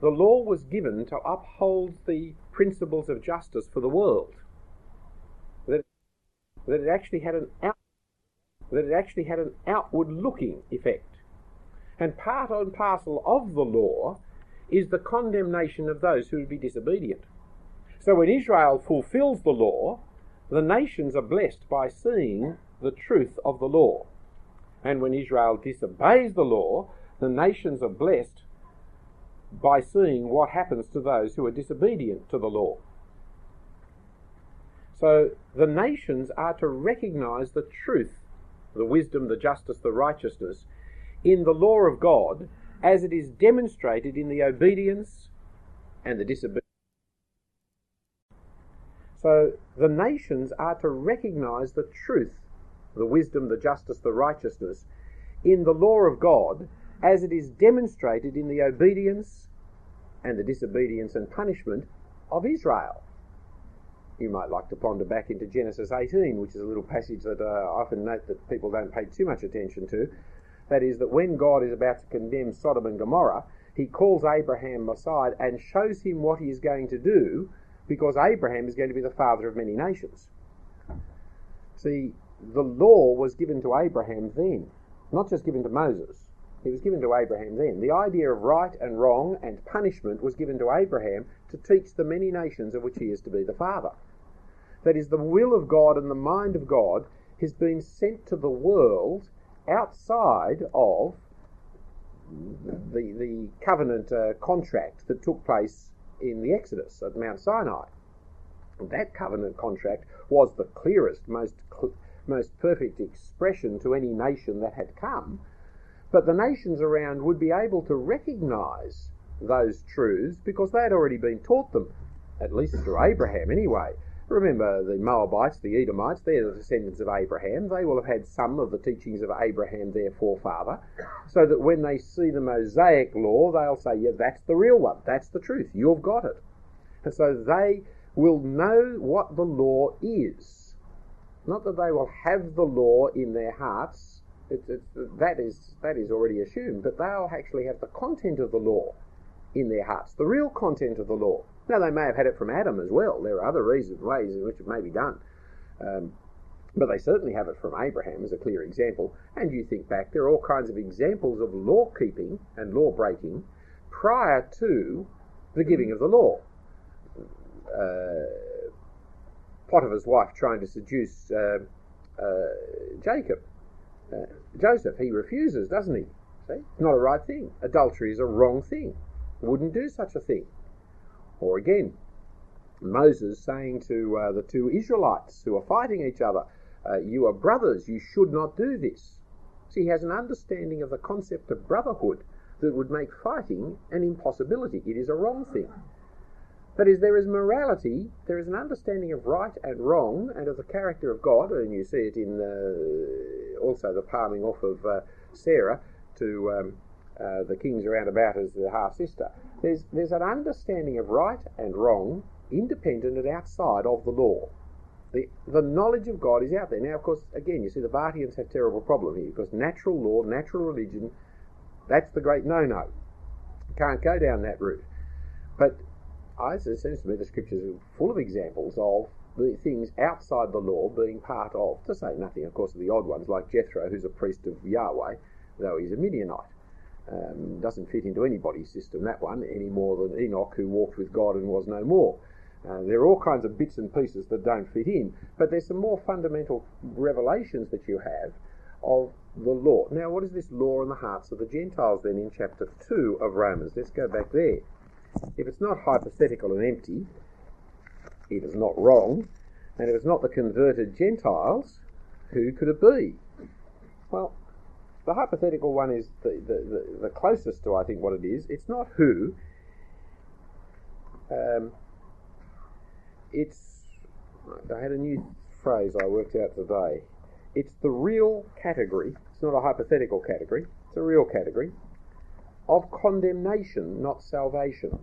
the law was given to uphold the principles of justice for the world. That, that it actually had an out, that it actually had an outward looking effect. And part and parcel of the law is the condemnation of those who would be disobedient. So when Israel fulfills the law, the nations are blessed by seeing the truth of the law. And when Israel disobeys the law, the nations are blessed by seeing what happens to those who are disobedient to the law. So the nations are to recognize the truth, the wisdom, the justice, the righteousness in the law of God as it is demonstrated in the obedience and the disobedience. So the nations are to recognize the truth, the wisdom, the justice, the righteousness in the law of God as it is demonstrated in the obedience and the disobedience and punishment of Israel. You might like to ponder back into Genesis 18, which is a little passage that uh, I often note that people don't pay too much attention to. That is, that when God is about to condemn Sodom and Gomorrah, he calls Abraham aside and shows him what he is going to do because Abraham is going to be the father of many nations. See, the law was given to Abraham then, not just given to Moses. It was given to Abraham then. The idea of right and wrong and punishment was given to Abraham to teach the many nations of which he is to be the father. That is, the will of God and the mind of God has been sent to the world outside of the, the covenant uh, contract that took place in the Exodus at Mount Sinai. That covenant contract was the clearest, most, cl- most perfect expression to any nation that had come, but the nations around would be able to recognize those truths because they had already been taught them, at least through Abraham anyway. Remember the Moabites, the Edomites, they're the descendants of Abraham. They will have had some of the teachings of Abraham, their forefather, so that when they see the Mosaic law, they'll say, yeah, that's the real one. That's the truth. You've got it. And so they will know what the law is. Not that they will have the law in their hearts. It's, it's, that, is, that is already assumed. But they'll actually have the content of the law in their hearts, the real content of the law. Now, they may have had it from Adam as well. There are other reasons, ways in which it may be done. Um, but they certainly have it from Abraham as a clear example. And you think back, there are all kinds of examples of law keeping and law breaking prior to the giving of the law. Uh, Potiphar's wife trying to seduce uh, uh, Jacob. Uh, Joseph, he refuses, doesn't he? See? It's not a right thing. Adultery is a wrong thing. Wouldn't do such a thing. Or again, Moses saying to uh, the two Israelites who are fighting each other, uh, You are brothers, you should not do this. See, he has an understanding of the concept of brotherhood that would make fighting an impossibility. It is a wrong thing. That is, there is morality, there is an understanding of right and wrong and of the character of God, and you see it in uh, also the palming off of uh, Sarah to um, uh, the kings around about as the half sister. There's, there's an understanding of right and wrong, independent and outside of the law. The, the knowledge of God is out there. Now, of course, again, you see the Barthians have terrible problem here because natural law, natural religion, that's the great no-no. Can't go down that route. But I, it seems to me the scriptures are full of examples of the things outside the law being part of, to say nothing, of course, of the odd ones like Jethro, who's a priest of Yahweh, though he's a Midianite. Um, doesn't fit into anybody's system, that one, any more than Enoch, who walked with God and was no more. Uh, there are all kinds of bits and pieces that don't fit in, but there's some more fundamental revelations that you have of the law. Now, what is this law in the hearts of the Gentiles then in chapter 2 of Romans? Let's go back there. If it's not hypothetical and empty, it is not wrong. And if it's not the converted Gentiles, who could it be? Well, the hypothetical one is the, the, the, the closest to, I think, what it is. It's not who. Um, it's, I had a new phrase I worked out today. It's the real category, it's not a hypothetical category, it's a real category, of condemnation, not salvation.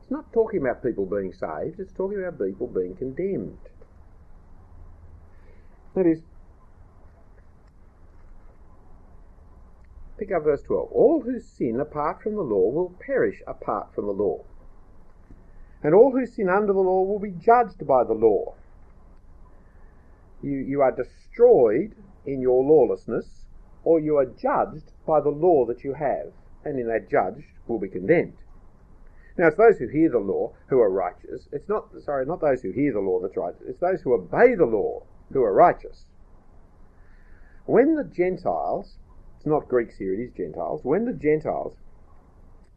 It's not talking about people being saved, it's talking about people being condemned. That is, pick up verse 12. All who sin apart from the law will perish apart from the law. And all who sin under the law will be judged by the law. You, you are destroyed in your lawlessness, or you are judged by the law that you have, and in that judged will be condemned. Now, it's those who hear the law who are righteous. It's not, sorry, not those who hear the law that's righteous. It's those who obey the law who are righteous. When the Gentiles, it's not Greeks here, it is Gentiles, when the Gentiles,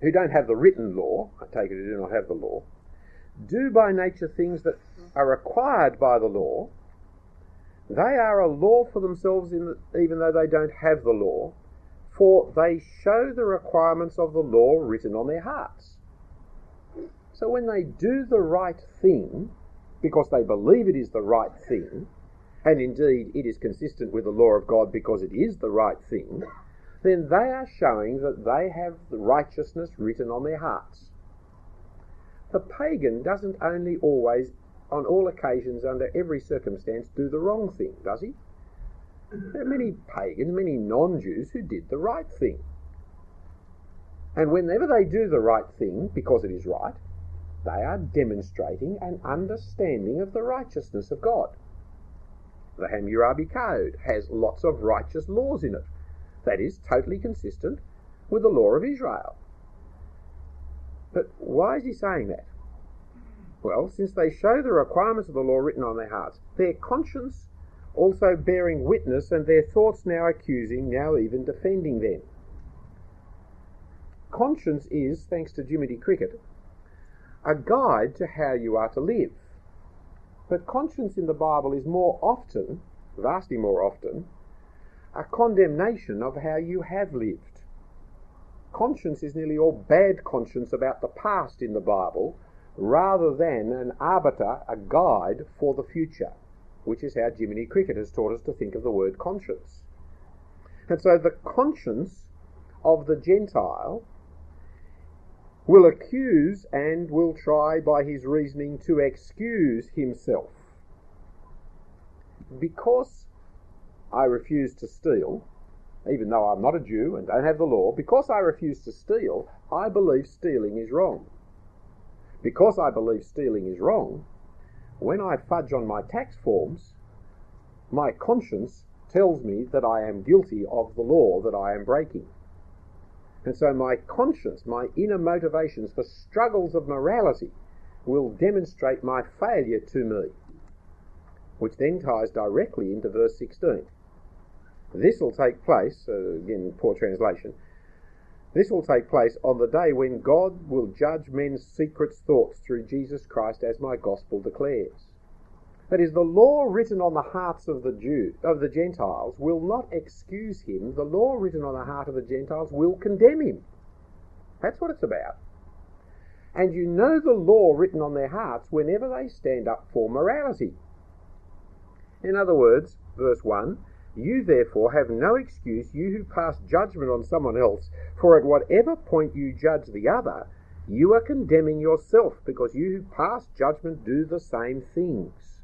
who don't have the written law, I take it who do not have the law, do by nature things that are required by the law, they are a law for themselves the, even though they don't have the law, for they show the requirements of the law written on their hearts. So when they do the right thing, because they believe it is the right thing, and indeed it is consistent with the law of God because it is the right thing, then they are showing that they have righteousness written on their hearts. The pagan doesn't only always, on all occasions, under every circumstance, do the wrong thing, does he? There are many pagans, many non Jews who did the right thing. And whenever they do the right thing, because it is right, they are demonstrating an understanding of the righteousness of God. The Hammurabi Code has lots of righteous laws in it. That is totally consistent with the law of Israel. But why is he saying that? Well, since they show the requirements of the law written on their hearts, their conscience also bearing witness, and their thoughts now accusing, now even defending them. Conscience is, thanks to Jiminy Cricket, a guide to how you are to live. But conscience in the Bible is more often, vastly more often, a condemnation of how you have lived. Conscience is nearly all bad conscience about the past in the Bible rather than an arbiter, a guide for the future, which is how Jiminy Cricket has taught us to think of the word conscience. And so the conscience of the Gentile will accuse and will try by his reasoning to excuse himself. Because I refuse to steal, even though I'm not a Jew and don't have the law, because I refuse to steal, I believe stealing is wrong. Because I believe stealing is wrong, when I fudge on my tax forms, my conscience tells me that I am guilty of the law that I am breaking. And so my conscience, my inner motivations for struggles of morality will demonstrate my failure to me, which then ties directly into verse 16. This will take place, uh, again, poor translation, this will take place on the day when God will judge men's secret thoughts through Jesus Christ, as my gospel declares. That is, the law written on the hearts of the Jew of the Gentiles will not excuse him. The law written on the heart of the Gentiles will condemn him. That's what it's about. And you know the law written on their hearts whenever they stand up for morality. In other words, verse 1 You therefore have no excuse, you who pass judgment on someone else, for at whatever point you judge the other, you are condemning yourself, because you who pass judgment do the same things.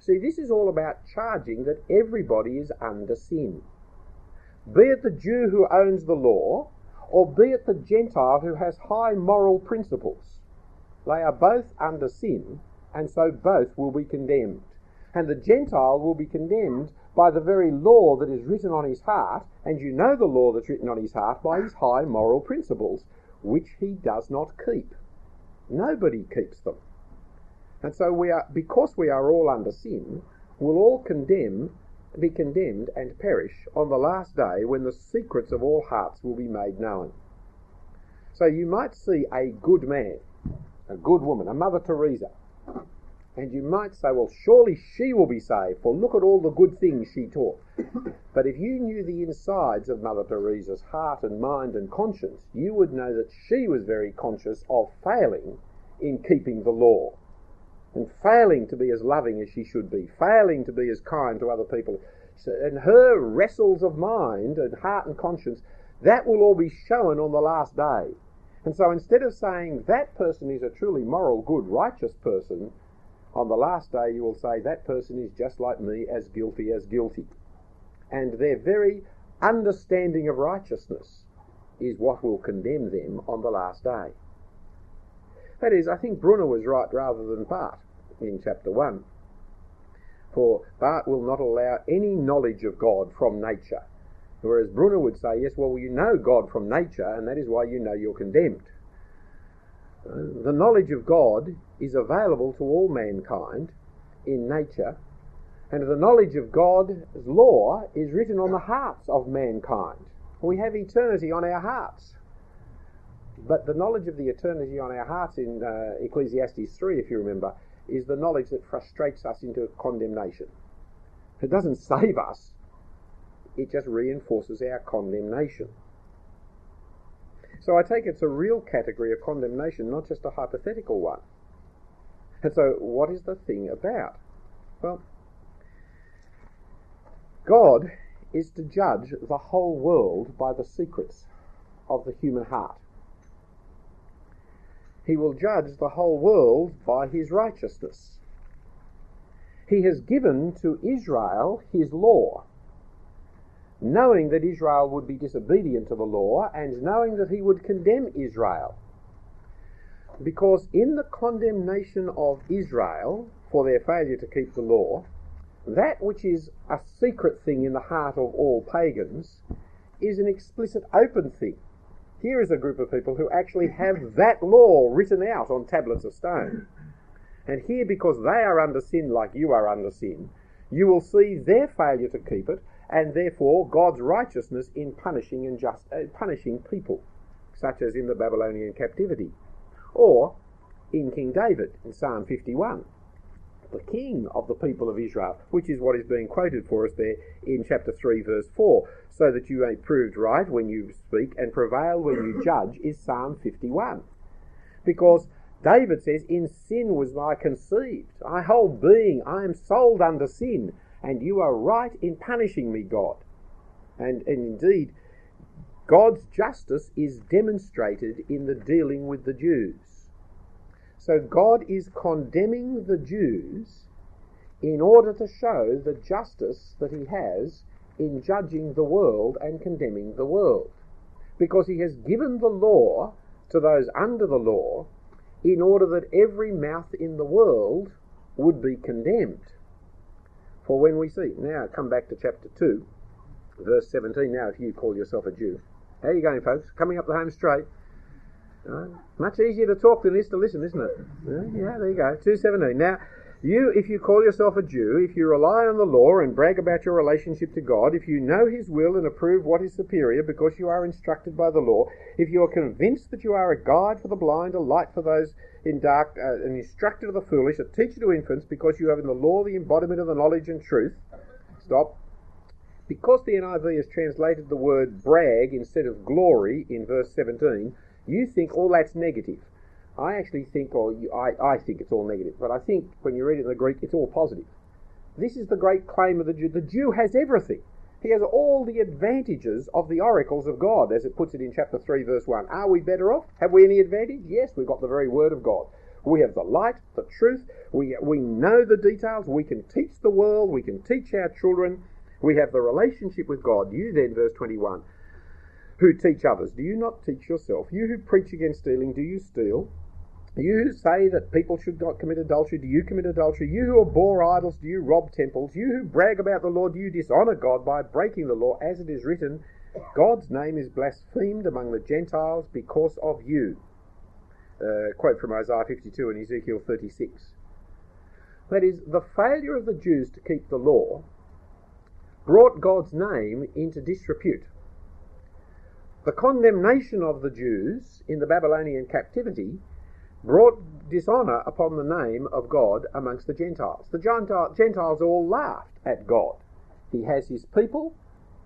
See, this is all about charging that everybody is under sin. Be it the Jew who owns the law, or be it the Gentile who has high moral principles. They are both under sin, and so both will be condemned. And the Gentile will be condemned by the very law that is written on his heart, and you know the law that's written on his heart by his high moral principles, which he does not keep. Nobody keeps them. And so we are, because we are all under sin, will all condemn, be condemned and perish on the last day when the secrets of all hearts will be made known. So you might see a good man, a good woman, a Mother Teresa, And you might say, well, surely she will be saved, for look at all the good things she taught. but if you knew the insides of Mother Teresa's heart and mind and conscience, you would know that she was very conscious of failing in keeping the law and failing to be as loving as she should be, failing to be as kind to other people. And her wrestles of mind and heart and conscience, that will all be shown on the last day. And so instead of saying that person is a truly moral, good, righteous person, on the last day you will say that person is just like me, as guilty as guilty. And their very understanding of righteousness is what will condemn them on the last day. That is, I think Brunner was right rather than Barth in chapter 1. For Barth will not allow any knowledge of God from nature. Whereas Brunner would say, yes, well, you know God from nature, and that is why you know you're condemned. Uh, the knowledge of God is available to all mankind in nature, and the knowledge of God's law is written on the hearts of mankind. We have eternity on our hearts. But the knowledge of the eternity on our hearts in uh, Ecclesiastes 3, if you remember, is the knowledge that frustrates us into condemnation. It doesn't save us, it just reinforces our condemnation. So I take it's a real category of condemnation, not just a hypothetical one. And so, what is the thing about? Well, God is to judge the whole world by the secrets of the human heart. He will judge the whole world by his righteousness. He has given to Israel his law knowing that Israel would be disobedient to the law and knowing that he would condemn Israel. Because in the condemnation of Israel for their failure to keep the law, that which is a secret thing in the heart of all pagans is an explicit open thing. Here is a group of people who actually have that law written out on tablets of stone. And here, because they are under sin like you are under sin, you will see their failure to keep it and therefore God's righteousness in punishing and just uh, punishing people, such as in the Babylonian captivity, or in King David in Psalm 51, the king of the people of Israel, which is what is being quoted for us there in chapter 3, verse 4. So that you may proved right when you speak and prevail when you judge, is Psalm 51. Because David says, In sin was I conceived. My whole being, I am sold under sin and you are right in punishing me, God. And, and indeed, God's justice is demonstrated in the dealing with the Jews. So God is condemning the Jews in order to show the justice that he has in judging the world and condemning the world. Because he has given the law to those under the law in order that every mouth in the world would be condemned. For when we see, now come back to chapter 2, verse 17. Now, if you call yourself a Jew, how are you going, folks? Coming up the home straight. Uh, much easier to talk than it is to listen, isn't it? Uh, yeah, there you go. 217. Now, you, if you call yourself a Jew, if you rely on the law and brag about your relationship to God, if you know His will and approve what is superior because you are instructed by the law, if you are convinced that you are a guide for the blind, a light for those in dark, uh, an instructor of the foolish, a teacher to infants, because you have in the law the embodiment of the knowledge and truth. Stop. Because the NIV has translated the word brag instead of glory in verse 17, you think all that's negative. I actually think, or you, I, I think it's all negative, but I think when you read it in the Greek, it's all positive. This is the great claim of the Jew. The Jew has everything. He has all the advantages of the oracles of God, as it puts it in chapter 3, verse 1. Are we better off? Have we any advantage? Yes, we've got the very word of God. We have the light, the truth. We, we know the details. We can teach the world. We can teach our children. We have the relationship with God. You then, verse 21, who teach others, do you not teach yourself? You who preach against stealing, do you steal? You who say that people should not commit adultery, do you commit adultery? You who abhor idols, do you rob temples? You who brag about the law, do you dishonor God by breaking the law? As it is written, God's name is blasphemed among the Gentiles because of you. Uh, quote from Isaiah 52 and Ezekiel 36. That is, the failure of the Jews to keep the law brought God's name into disrepute. The condemnation of the Jews in the Babylonian captivity brought dishonour upon the name of God amongst the Gentiles. The Gentiles all laughed at God. He has his people,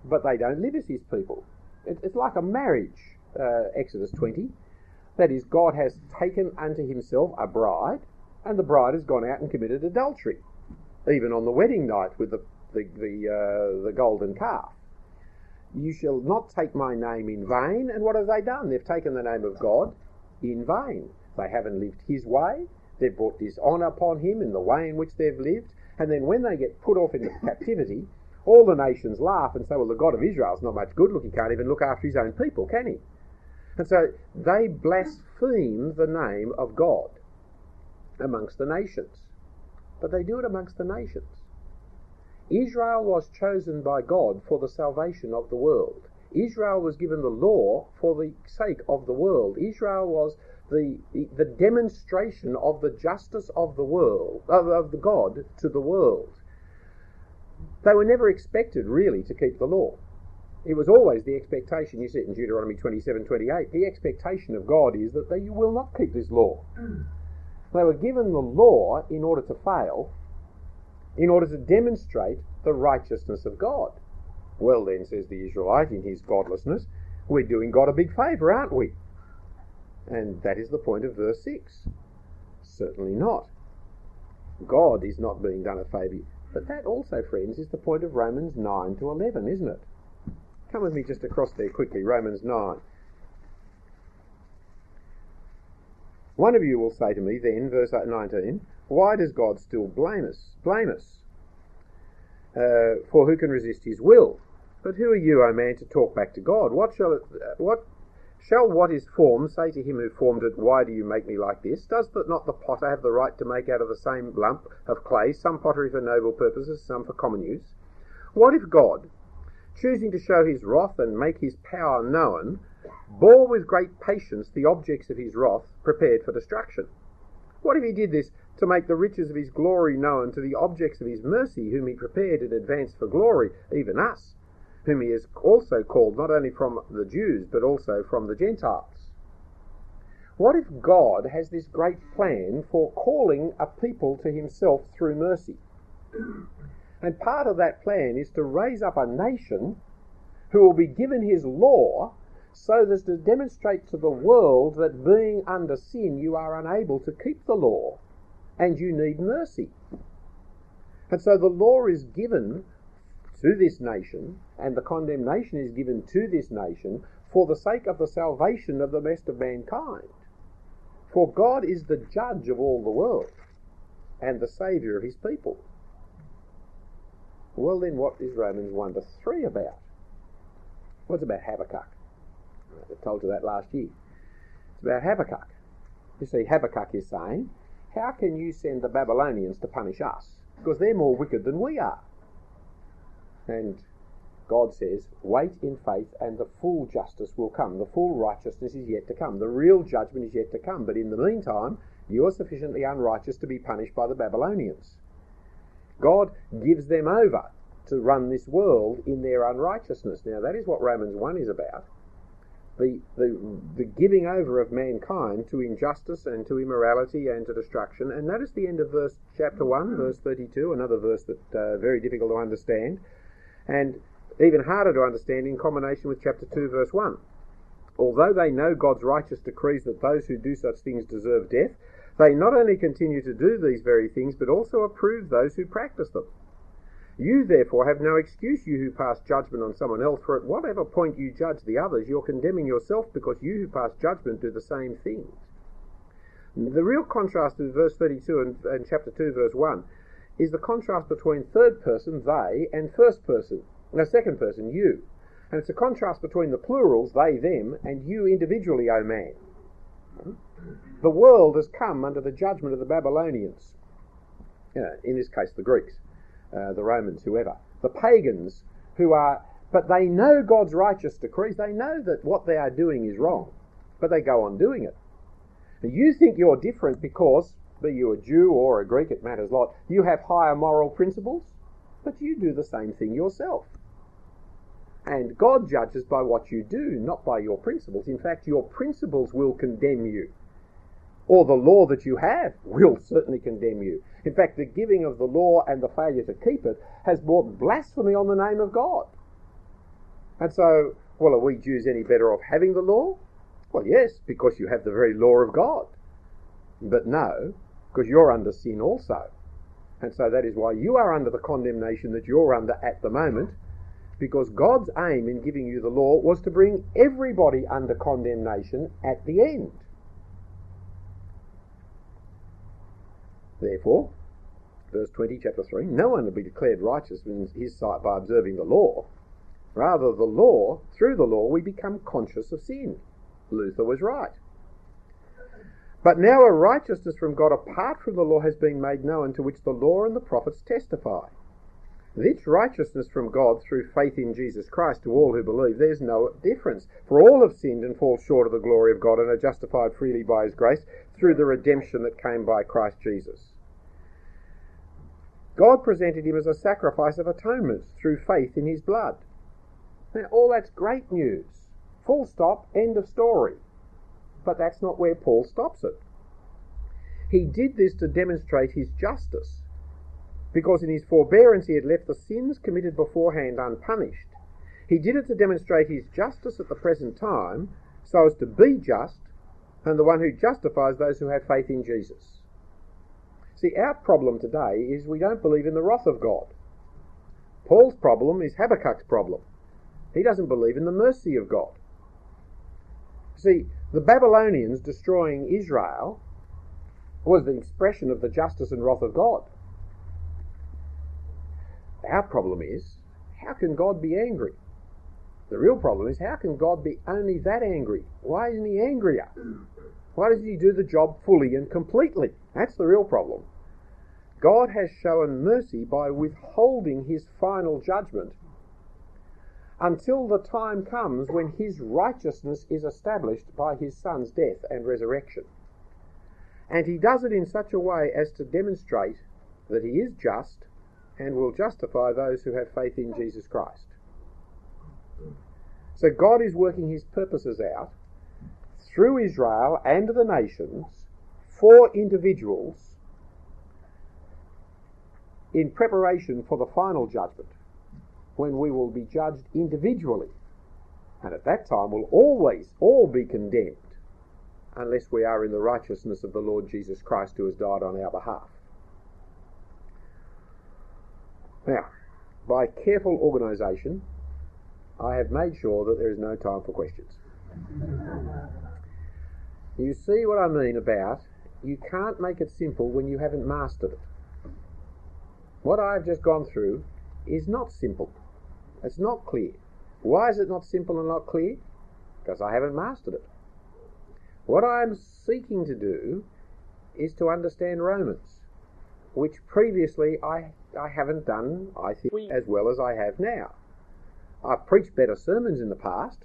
but they don't live as his people. It's like a marriage, uh, Exodus 20. That is, God has taken unto himself a bride, and the bride has gone out and committed adultery, even on the wedding night with the, the, the, uh, the golden calf. You shall not take my name in vain. And what have they done? They've taken the name of God in vain. They haven't lived his way. They've brought dishonour upon him in the way in which they've lived. And then when they get put off into captivity, all the nations laugh and say, well, the God of Israel's not much good. Look, he can't even look after his own people, can he? And so they blaspheme the name of God amongst the nations. But they do it amongst the nations. Israel was chosen by God for the salvation of the world. Israel was given the law for the sake of the world. Israel was the, the demonstration of the justice of the world, of, of the God to the world. They were never expected really to keep the law. It was always the expectation, you see it in Deuteronomy 27 28, the expectation of God is that they, you will not keep this law. Mm. They were given the law in order to fail, in order to demonstrate the righteousness of God. Well, then, says the Israelite in his godlessness, we're doing God a big favour, aren't we? And that is the point of verse 6. Certainly not. God is not being done a favour. But that also, friends, is the point of Romans 9 to 11, isn't it? Come with me just across there quickly, Romans 9. One of you will say to me then, verse 19, why does God still blame us? Blame us? Uh, for who can resist his will? But who are you, O man, to talk back to God? What shall it, uh, what shall what is formed say to him who formed it, Why do you make me like this? Does not the potter have the right to make out of the same lump of clay some pottery for noble purposes, some for common use? What if God, choosing to show his wrath and make his power known, bore with great patience the objects of his wrath prepared for destruction? What if he did this to make the riches of his glory known to the objects of his mercy, whom he prepared in advance for glory, even us, whom he has also called not only from the Jews, but also from the Gentiles. What if God has this great plan for calling a people to himself through mercy? And part of that plan is to raise up a nation who will be given his law so as to demonstrate to the world that being under sin you are unable to keep the law and you need mercy. And so the law is given to this nation, and the condemnation is given to this nation for the sake of the salvation of the rest of mankind. For God is the judge of all the world and the saviour of his people. Well, then, what is Romans 1 to 3 about? What's about Habakkuk? I told you that last year. It's about Habakkuk. You see, Habakkuk is saying, how can you send the Babylonians to punish us? Because they're more wicked than we are. And God says, wait in faith and the full justice will come. The full righteousness is yet to come. The real judgment is yet to come. But in the meantime, you are sufficiently unrighteous to be punished by the Babylonians. God gives them over to run this world in their unrighteousness. Now, that is what Romans 1 is about the, the, the giving over of mankind to injustice and to immorality and to destruction. And that is the end of verse chapter 1, verse 32, another verse that uh, very difficult to understand, and even harder to understand in combination with chapter 2, verse 1. Although they know God's righteous decrees that those who do such things deserve death, they not only continue to do these very things, but also approve those who practice them. You therefore have no excuse, you who pass judgment on someone else, for at whatever point you judge the others, you're condemning yourself because you who pass judgment do the same things. The real contrast in verse 32 and, and chapter 2, verse 1, is the contrast between third person, they, and first person, no, second person, you. And it's a contrast between the plurals, they, them, and you individually, O man. The world has come under the judgment of the Babylonians, in this case the Greeks. Uh, the Romans, whoever. The pagans who are, but they know God's righteous decrees. They know that what they are doing is wrong, but they go on doing it. You think you're different because, be you a Jew or a Greek, it matters not, you have higher moral principles, but you do the same thing yourself. And God judges by what you do, not by your principles. In fact, your principles will condemn you. or the law that you have will certainly condemn you. In fact, the giving of the law and the failure to keep it has brought blasphemy on the name of God. And so, well, are we Jews any better off having the law? Well, yes, because you have the very law of God. But no, because you're under sin also. And so that is why you are under the condemnation that you're under at the moment, because God's aim in giving you the law was to bring everybody under condemnation at the end. Therefore, verse 20, chapter 3, no one will be declared righteous in his sight by observing the law. Rather, the law, through the law, we become conscious of sin. Luther was right. But now a righteousness from God apart from the law has been made known, to which the law and the prophets testify. This righteousness from God through faith in Jesus Christ to all who believe, there's no difference. For all have sinned and fall short of the glory of God and are justified freely by his grace through the redemption that came by Christ Jesus. God presented him as a sacrifice of atonement through faith in his blood. Now, all that's great news. Full stop, end of story. But that's not where Paul stops it. He did this to demonstrate his justice, because in his forbearance he had left the sins committed beforehand unpunished. He did it to demonstrate his justice at the present time, so as to be just, and the one who justifies those who have faith in Jesus. See, our problem today is we don't believe in the wrath of God. Paul's problem is Habakkuk's problem. He doesn't believe in the mercy of God. See, the Babylonians destroying Israel was the expression of the justice and wrath of God. Our problem is, how can God be angry? The real problem is, how can God be only that angry? Why isn't he angrier? Why doesn't he do the job fully and completely? That's the real problem. God has shown mercy by withholding his final judgment until the time comes when his righteousness is established by his son's death and resurrection. And he does it in such a way as to demonstrate that he is just and will justify those who have faith in Jesus Christ. So God is working his purposes out through Israel and the nations for individuals in preparation for the final judgment when we will be judged individually. And at that time we'll always all be condemned unless we are in the righteousness of the Lord Jesus Christ who has died on our behalf. Now, by careful organisation, I have made sure that there is no time for questions. you see what I mean about you can't make it simple when you haven't mastered it. What I've just gone through is not simple. It's not clear. Why is it not simple and not clear? Because I haven't mastered it. What I'm seeking to do is to understand Romans, which previously I, I haven't done, I think, as well as I have now. I've preached better sermons in the past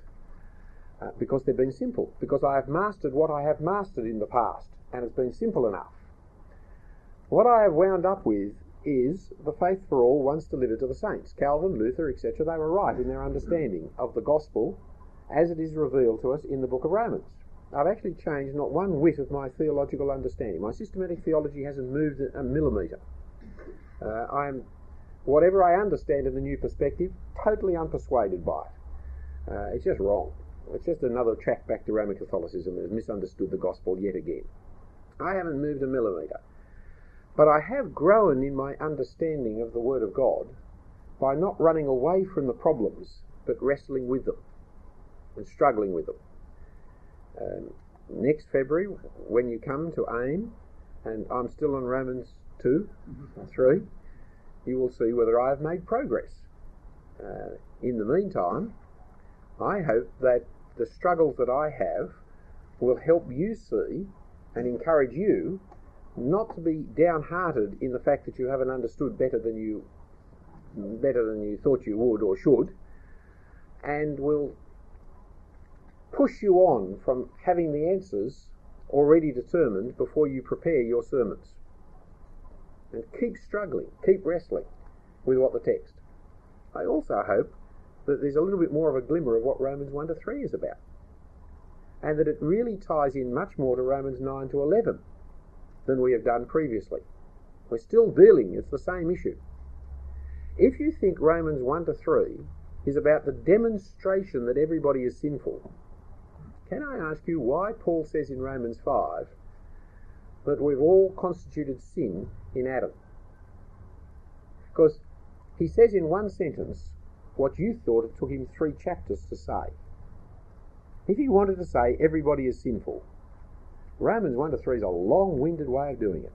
uh, because they've been simple, because I have mastered what I have mastered in the past, and it's been simple enough. What I have wound up with is the faith for all once delivered to the saints. Calvin, Luther, etc., they were right in their understanding of the gospel as it is revealed to us in the book of Romans. I've actually changed not one whit of my theological understanding. My systematic theology hasn't moved a millimetre. Uh, I am, whatever I understand in the new perspective, totally unpersuaded by it. Uh, it's just wrong. It's just another track back to Roman Catholicism that has misunderstood the gospel yet again. I haven't moved a millimetre. But I have grown in my understanding of the Word of God by not running away from the problems, but wrestling with them and struggling with them. Um, next February, when you come to AIM, and I'm still on Romans 2, 3, you will see whether I have made progress. Uh, in the meantime, I hope that the struggles that I have will help you see and encourage you not to be downhearted in the fact that you haven't understood better than you better than you thought you would or should, and will push you on from having the answers already determined before you prepare your sermons. And keep struggling, keep wrestling with what the text. I also hope that there's a little bit more of a glimmer of what Romans 1 to 3 is about. And that it really ties in much more to Romans 9 to 11 than we have done previously. We're still dealing, it's the same issue. If you think Romans 1 to 3 is about the demonstration that everybody is sinful, can I ask you why Paul says in Romans 5 that we've all constituted sin in Adam? Because he says in one sentence what you thought it took him three chapters to say. If he wanted to say everybody is sinful, Romans 1 to 3 is a long winded way of doing it,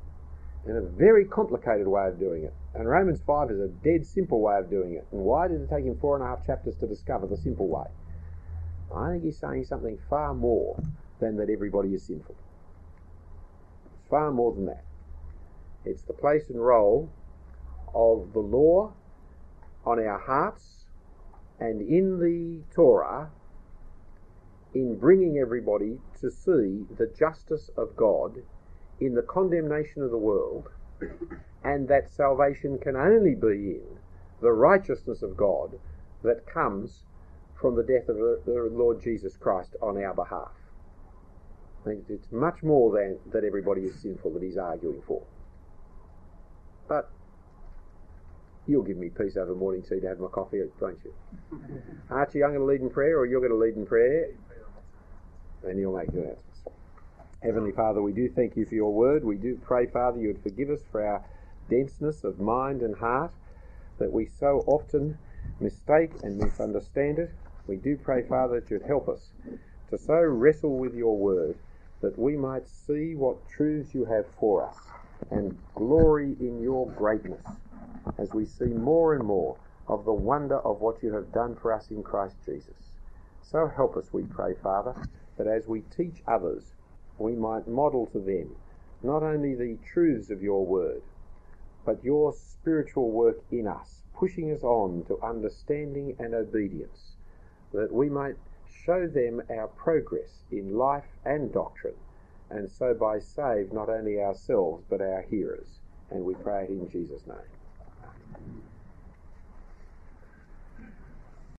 and a very complicated way of doing it. And Romans 5 is a dead simple way of doing it. And why did it take him four and a half chapters to discover the simple way? I think he's saying something far more than that everybody is sinful. It's far more than that. It's the place and role of the law on our hearts and in the Torah in bringing everybody to see the justice of God in the condemnation of the world, and that salvation can only be in the righteousness of God that comes from the death of the Lord Jesus Christ on our behalf. It's much more than that everybody is sinful that he's arguing for. But you'll give me peace over morning tea to have my coffee, won't you? Archie, I'm going to lead in prayer, or you're going to lead in prayer, and you'll make the announcements. Heavenly Father, we do thank you for your word. We do pray, Father, you would forgive us for our denseness of mind and heart, that we so often mistake and misunderstand it. We do pray, Father, that you'd help us to so wrestle with your word that we might see what truths you have for us and glory in your greatness as we see more and more of the wonder of what you have done for us in Christ Jesus. So help us, we pray, Father, that as we teach others, we might model to them not only the truths of your word, but your spiritual work in us, pushing us on to understanding and obedience, that we might show them our progress in life and doctrine, and so by save not only ourselves but our hearers. And we pray it in Jesus' name.